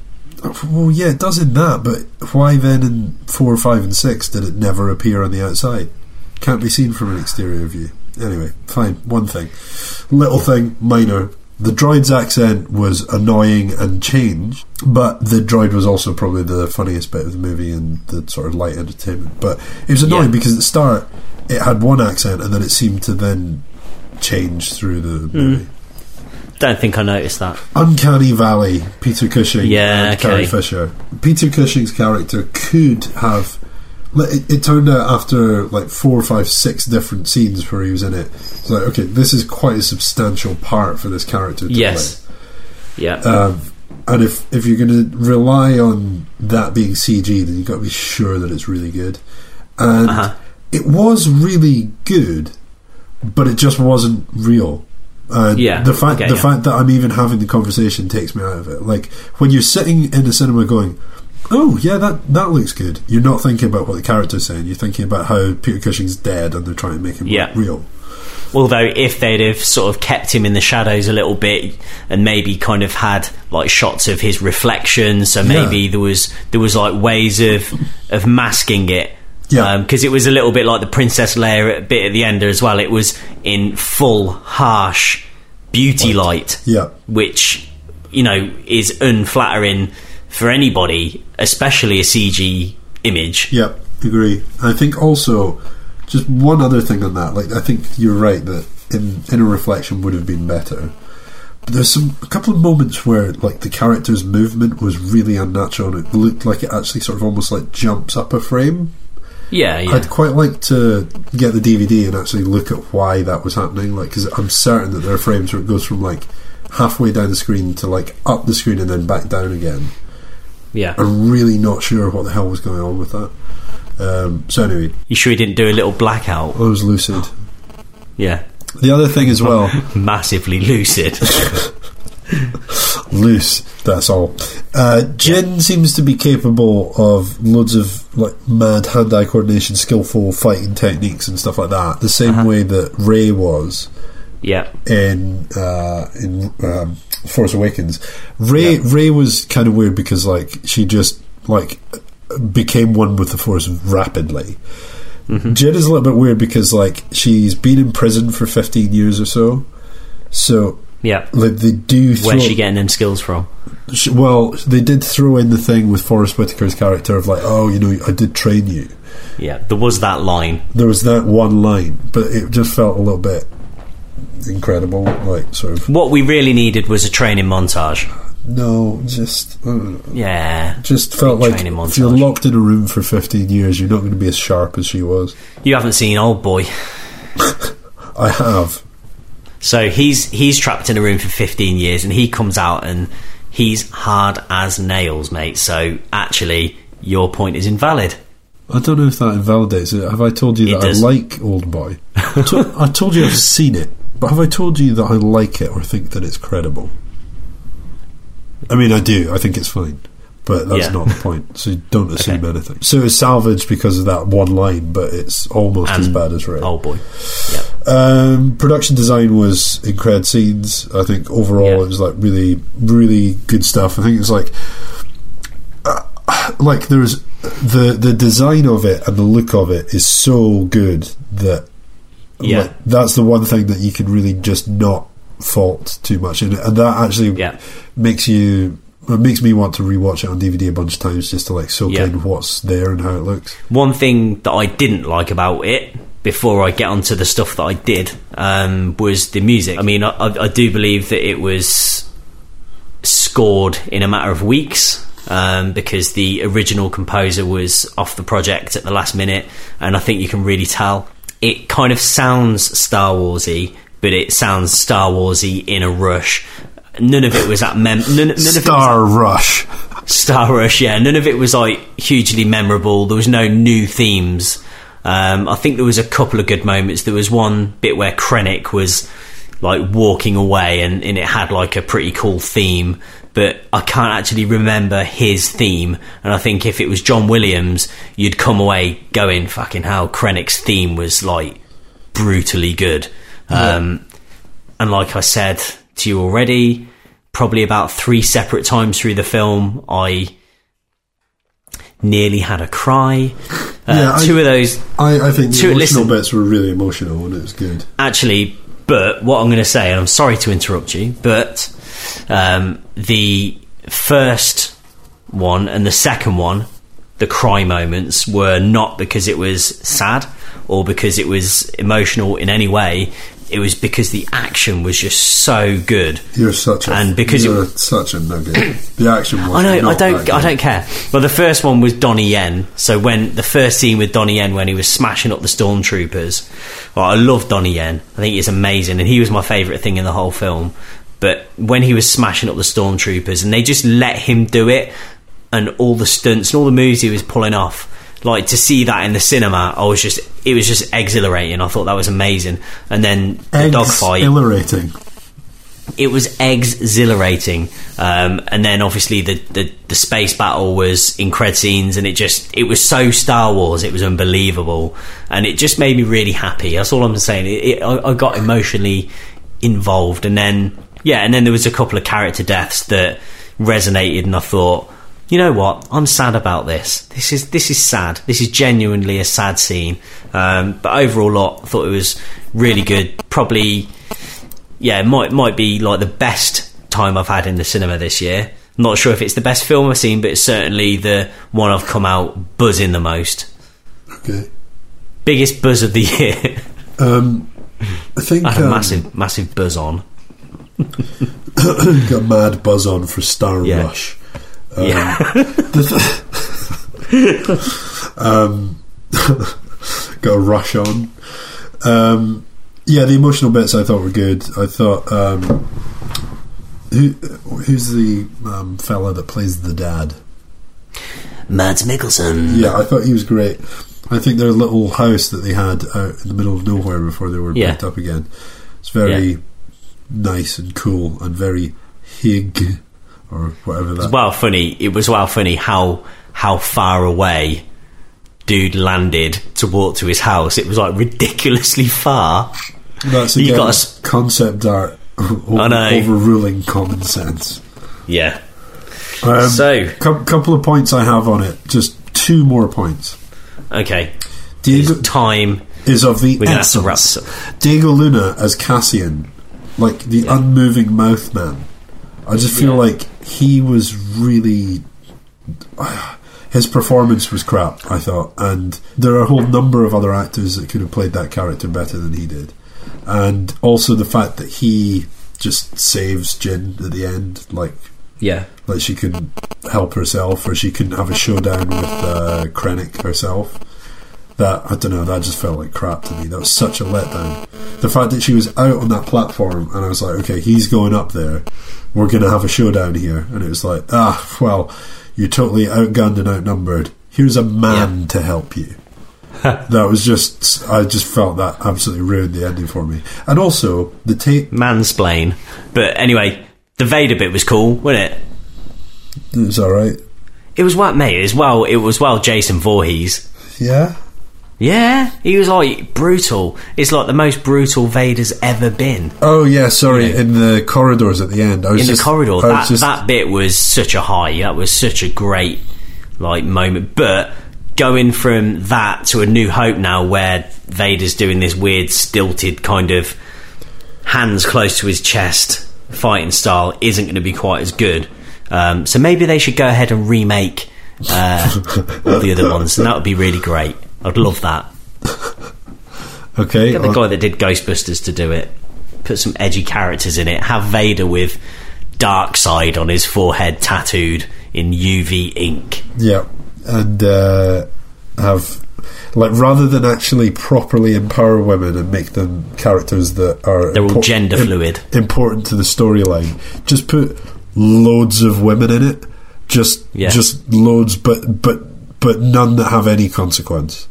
well, yeah, it does in that, but why then in four, five, and six did it never appear on the outside? Can't be seen from an exterior view. Anyway, fine. One thing, little thing, minor. The droid's accent was annoying and changed, but the droid was also probably the funniest bit of the movie and the sort of light entertainment. But it was annoying Yeah. because at the start it had one accent and then it seemed to then change through the Mm. movie. Don't think I noticed that. Uncanny Valley, Peter Cushing Yeah, and Carrie. Fisher. Peter Cushing's character could have. It, it turned out after like four, five, six different scenes where he was in it. It's like, okay, this is quite a substantial part for this character to Yes. Yeah. Um, and if if you're going to rely on that being CG, then you've got to be sure that it's really good. And Uh-huh. it was really good, but it just wasn't real. And Yeah, the fact okay, the yeah. fact that I'm even having the conversation takes me out of it. Like when you're sitting in the cinema going, "Oh yeah, that that looks good." You're not thinking about what the character's saying. You're thinking about how Peter Cushing's dead and they're trying to make him Yeah. real. Although, if they'd have sort of kept him in the shadows a little bit and maybe kind of had like shots of his reflection, so maybe Yeah. there was there was like ways of of masking it. Yeah. Um, because it was a little bit like the Princess Leia bit at the end as well. It was in full harsh beauty light, Yeah. which you know is unflattering for anybody, especially a CG image. Yep, agree. I think also just one other thing on that. Like I think you're right that in inner reflection would have been better. But there's some a couple of moments where like the character's movement was really unnatural and it looked like it actually sort of almost like jumps up a frame. Yeah, yeah. I'd quite like to get the DVD and actually look at why that was happening. Like, because I'm certain that there are frames where it goes from like halfway down the screen to like up the screen and then back down again. Yeah. I'm really not sure what the hell was going on with that. Um, so anyway, You sure he didn't do a little blackout? I was lucid. Yeah. The other thing as well, [laughs] massively lucid. [laughs] loose. That's all. Uh, Jyn seems to be capable of loads of like mad hand-eye coordination, skillful fighting techniques and stuff like that. The same way that Rey was yeah. in uh, in um, Force Awakens. Rey Rey was kind of weird because like she just like became one with the Force rapidly. Jyn is a little bit weird because like she's been in prison for fifteen years or so. So Yeah. like they do. Throw, Where's she getting them skills from? Sh- Well, they did throw in the thing with Forest Whitaker's character of like, oh, you know, I did train you. Yeah. There was that line. There was that one line, but it just felt a little bit incredible. Like, sort of, What we really needed was a training montage. no, just, uh, Yeah. just felt like training if you're locked in a room for 15 years, you're not going to be as sharp as she was. You haven't seen Old Boy. [laughs] I have. So he's he's trapped in a room for 15 years and he comes out and he's hard as nails, mate. So actually, your point is invalid. I don't know if that invalidates it. Have I told you It that does. I like Old Boy? I, to- [laughs] I told you I've seen it, but have I told you that I like it or think that it's credible? I mean, I do. I think it's fine. but that's Yeah. not the point. So don't assume Okay. anything. So it's salvaged because of that one line, but it's almost as bad as Rey. Oh boy. Yep. Um, production design was incredible scenes. I think overall Yeah. it was like really, really good stuff. I think it's like, uh, like there's the the design of it and the look of it is so good that Yeah. like, that's the one thing that you can really just not fault too much in it, and that actually Yeah. makes you. It makes me want to rewatch it on DVD a bunch of times just to like soak Yeah. in what's there and how it looks. One thing that I didn't like about it, before I get onto the stuff that I did, um, was the music. I mean, I, I I do believe that it was scored in a matter of weeks. Um, because the original composer was off the project at the last minute, and I think you can really tell. It kind of sounds Star Warsy, but it sounds Star Warsy in a rush. None of it was that mem- none, none of it was Star Rush. Star Rush, yeah. None of it was like hugely memorable. There was no new themes. Um, I think there was a couple of good moments. There was one bit where Krennic was like walking away, and, and it had like a pretty cool theme. But I can't actually remember his theme. And I think if it was John Williams, you'd come away going, "Fucking hell!" Krennic's theme was like brutally good. Um, and like I said to you already, probably about three separate times through the film, I nearly had a cry. Uh, Yeah, I- two of those, I, I think the emotional listen. bits were really emotional and it was good. actually. But what I'm going to say, and I'm sorry to interrupt you, but um, the first one and the second one, the cry moments were not because it was sad or because it was emotional in any way. It was because the action was just so good. You're such a And because you're it- such a nugget. The action was. I know. I don't. I don't care. Well, the first one was Donnie Yen. So when the first scene with Donnie Yen, when he was smashing up the stormtroopers, well, I love Donnie Yen. I think he's amazing, and he was my favourite thing in the whole film. But when he was smashing up the stormtroopers, and they just let him do it, and all the stunts and all the moves he was pulling off. Like to see that in the cinema, I was just it was just exhilarating. I thought that was amazing. And then the dogfight, Exhilarating. it was exhilarating. Um, and then obviously the, the, the space battle was incred scenes and it just, it was so Star Wars, it was unbelievable. And it just made me really happy. That's all I'm saying. It, it, I, I got emotionally involved. And then, yeah, and then there was a couple of character deaths that resonated and I thought, you know what? I'm sad about this. This is this is sad. This is genuinely a sad scene. Um, but overall, lot, I thought it was really good. Probably yeah, it might might be like the best time I've had in the cinema this year. Not sure if it's the best film I've seen, but it's certainly the one I've come out buzzing the most. Okay. Biggest buzz of the year. Um, I think I had a um, massive, massive buzz on. Got mad buzz on for Star Yeah. Rush. yeah, um, [laughs] got a rush on. Um, yeah, the emotional bits I thought were good. I thought um, who who's the um, fella that plays the dad? Mads Mikkelsen. Yeah, I thought he was great. I think their little house that they had out in the middle of nowhere before they were Yeah. picked up again. It's very Yeah. Nice and cool and very hig or whatever that. It was well funny. It was well funny how how far away dude landed to walk to his house. It was like ridiculously far. That's you again, got us- concept art over, overruling common sense. Yeah. Um, So- cou- couple of points I have on it. Just two more points. Okay. Diego It's time. is of the We're gonna have to wrap essence. Diego Luna as Cassian, like the unmoving mouth man. I just feel Yeah. like he was really. [sighs] His performance was crap, I thought, and there are a whole number of other actors that could have played that character better than he did. And also the fact that he just saves Jyn at the end, like Yeah. like she couldn't help herself, or she couldn't have a showdown with uh, Krennic herself. That I don't know. That just felt like crap to me. That was such a letdown. The fact that she was out on that platform, and I was like, okay, he's going up there. We're going to have a showdown here, and it was like, ah, well, you're totally outgunned and outnumbered. Here's a man to help you. [laughs] that was just. I just felt that absolutely ruined the ending for me. And also the tape. Mansplain. But anyway, the Vader bit was cool, wasn't it? It was all right. It was what, mate. It was well. It was well. Jason Voorhees. Yeah. Yeah, he was like brutal. It's like the most brutal Vader's ever been. Oh yeah, sorry. Yeah. In the corridors at the end, I was in just, the corridor. That just- that bit was such a high. That was such a great like moment. But going from that to a New Hope now, where Vader's doing this weird stilted kind of hands close to his chest fighting style, isn't going to be quite as good. Um, so maybe they should go ahead and remake uh, all [laughs] the other ones, and that would be really great. I'd love that. [laughs] okay. Get the guy that did Ghostbusters to do it. Put some edgy characters in it. Have Vader with Dark Side on his forehead tattooed in UV ink. Yeah, and uh, have like rather than actually properly empower women and make them characters that are They're all gender im- fluid. important to the storyline, just put loads of women in it. Just Yeah. just loads, but but but none that have any consequence.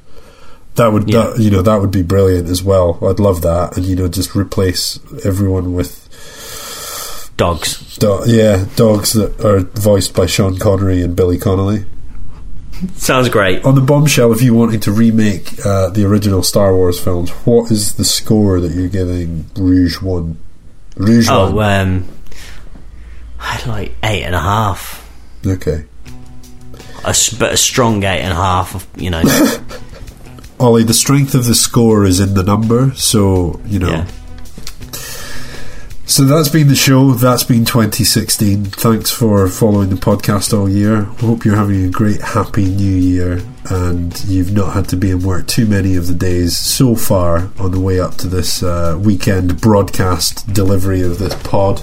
That would Yeah. that, you know that would be brilliant as well. I'd love that, and you know just replace everyone with Dogs. do- yeah dogs that are voiced by Sean Connery and Billy Connolly. Sounds great. On the bombshell, if you wanted to remake uh, the original Star Wars films, what is the score that you're giving Rouge One? Rouge Oh, One. um, I'd like eight and a half. Okay, A, but a strong eight and a half, you know. [laughs] Olly. The strength of the score is in the number, so you know. yeah. So that's been the show. That's been 2016. Thanks for following the podcast all year. Hope you're having a great, happy new year and you've not had to be in work too many of the days so far on the way up to this uh, weekend broadcast delivery of this pod.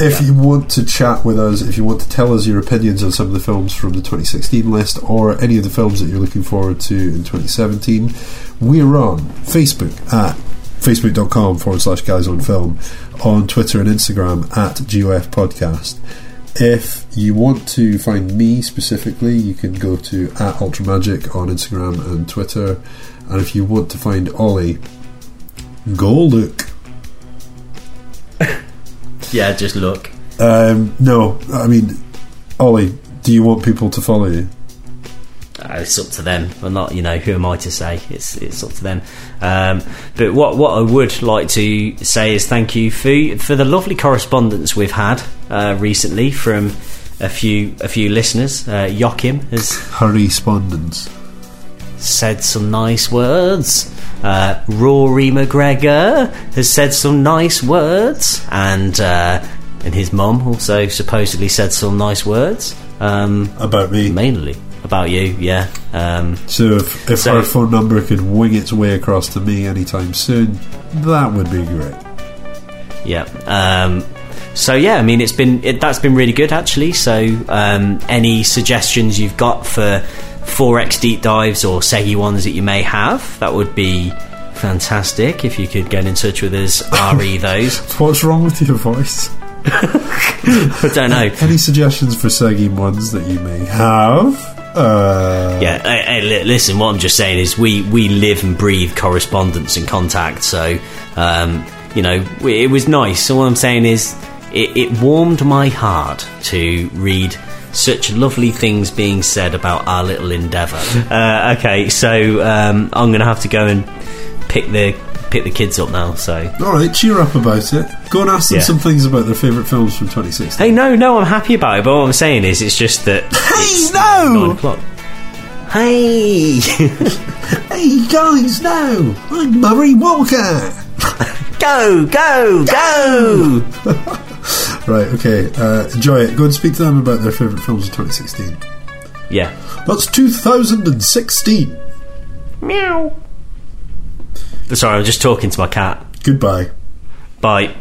If you want to chat with us, if you want to tell us your opinions on some of the films from the 2016 list or any of the films that you're looking forward to in 2017, we're on Facebook at facebook.com forward slash guys on film, on Twitter and Instagram at GOF podcast. If you want to find me specifically, you can go to at Ultramagic on Instagram and Twitter. And if you want to find Olly, go look. Yeah, just look. Um, no, I mean, Olly, do you want people to follow you? Uh, it's up to them. I'm not, you know, who am I to say? It's it's up to them. Um, but what what I would like to say is thank you for for the lovely correspondence we've had uh, recently from a few a few listeners. Uh, Joachim has Correspondence. Said some nice words. Uh, Rory McGregor has said some nice words, and uh, and his mum also supposedly said some nice words. Um, About me. mainly about you, yeah. Um, So if, if So- her phone number could wing its way across to me anytime soon, that would be great. Yeah. Um, so yeah, I mean, it's been it, that's been really good actually. So um, any suggestions you've got for 4x deep dives or Segi ones that you may have, that would be fantastic. If you could get in touch with us, [laughs] re those. What's wrong with your voice? [laughs] I don't know. Any suggestions for Segi ones that you may have? Uh, Yeah, hey, hey, listen. What I'm just saying is, we we live and breathe correspondence and contact. So, um, you know, it was nice. So what I'm saying is, it, it warmed my heart to read such lovely things being said about our little endeavour. [laughs] uh, okay, so um, I'm going to have to go and pick the pick the kids up now. So. All right, cheer up about it. Go and ask them Yeah. some things about their favourite films from 2016. Hey, no, no, I'm happy about it. But what I'm saying is, it's just that. [laughs] it's no! Nine o'clock. Hey! [laughs] Hey guys, no! I'm Murray Walker! go, go, go! Right, okay, uh, enjoy it. Go and speak to them about their favourite films of 2016. Yeah. That's 2016! Meow. Sorry, I'm just talking to my cat. Goodbye. Bye.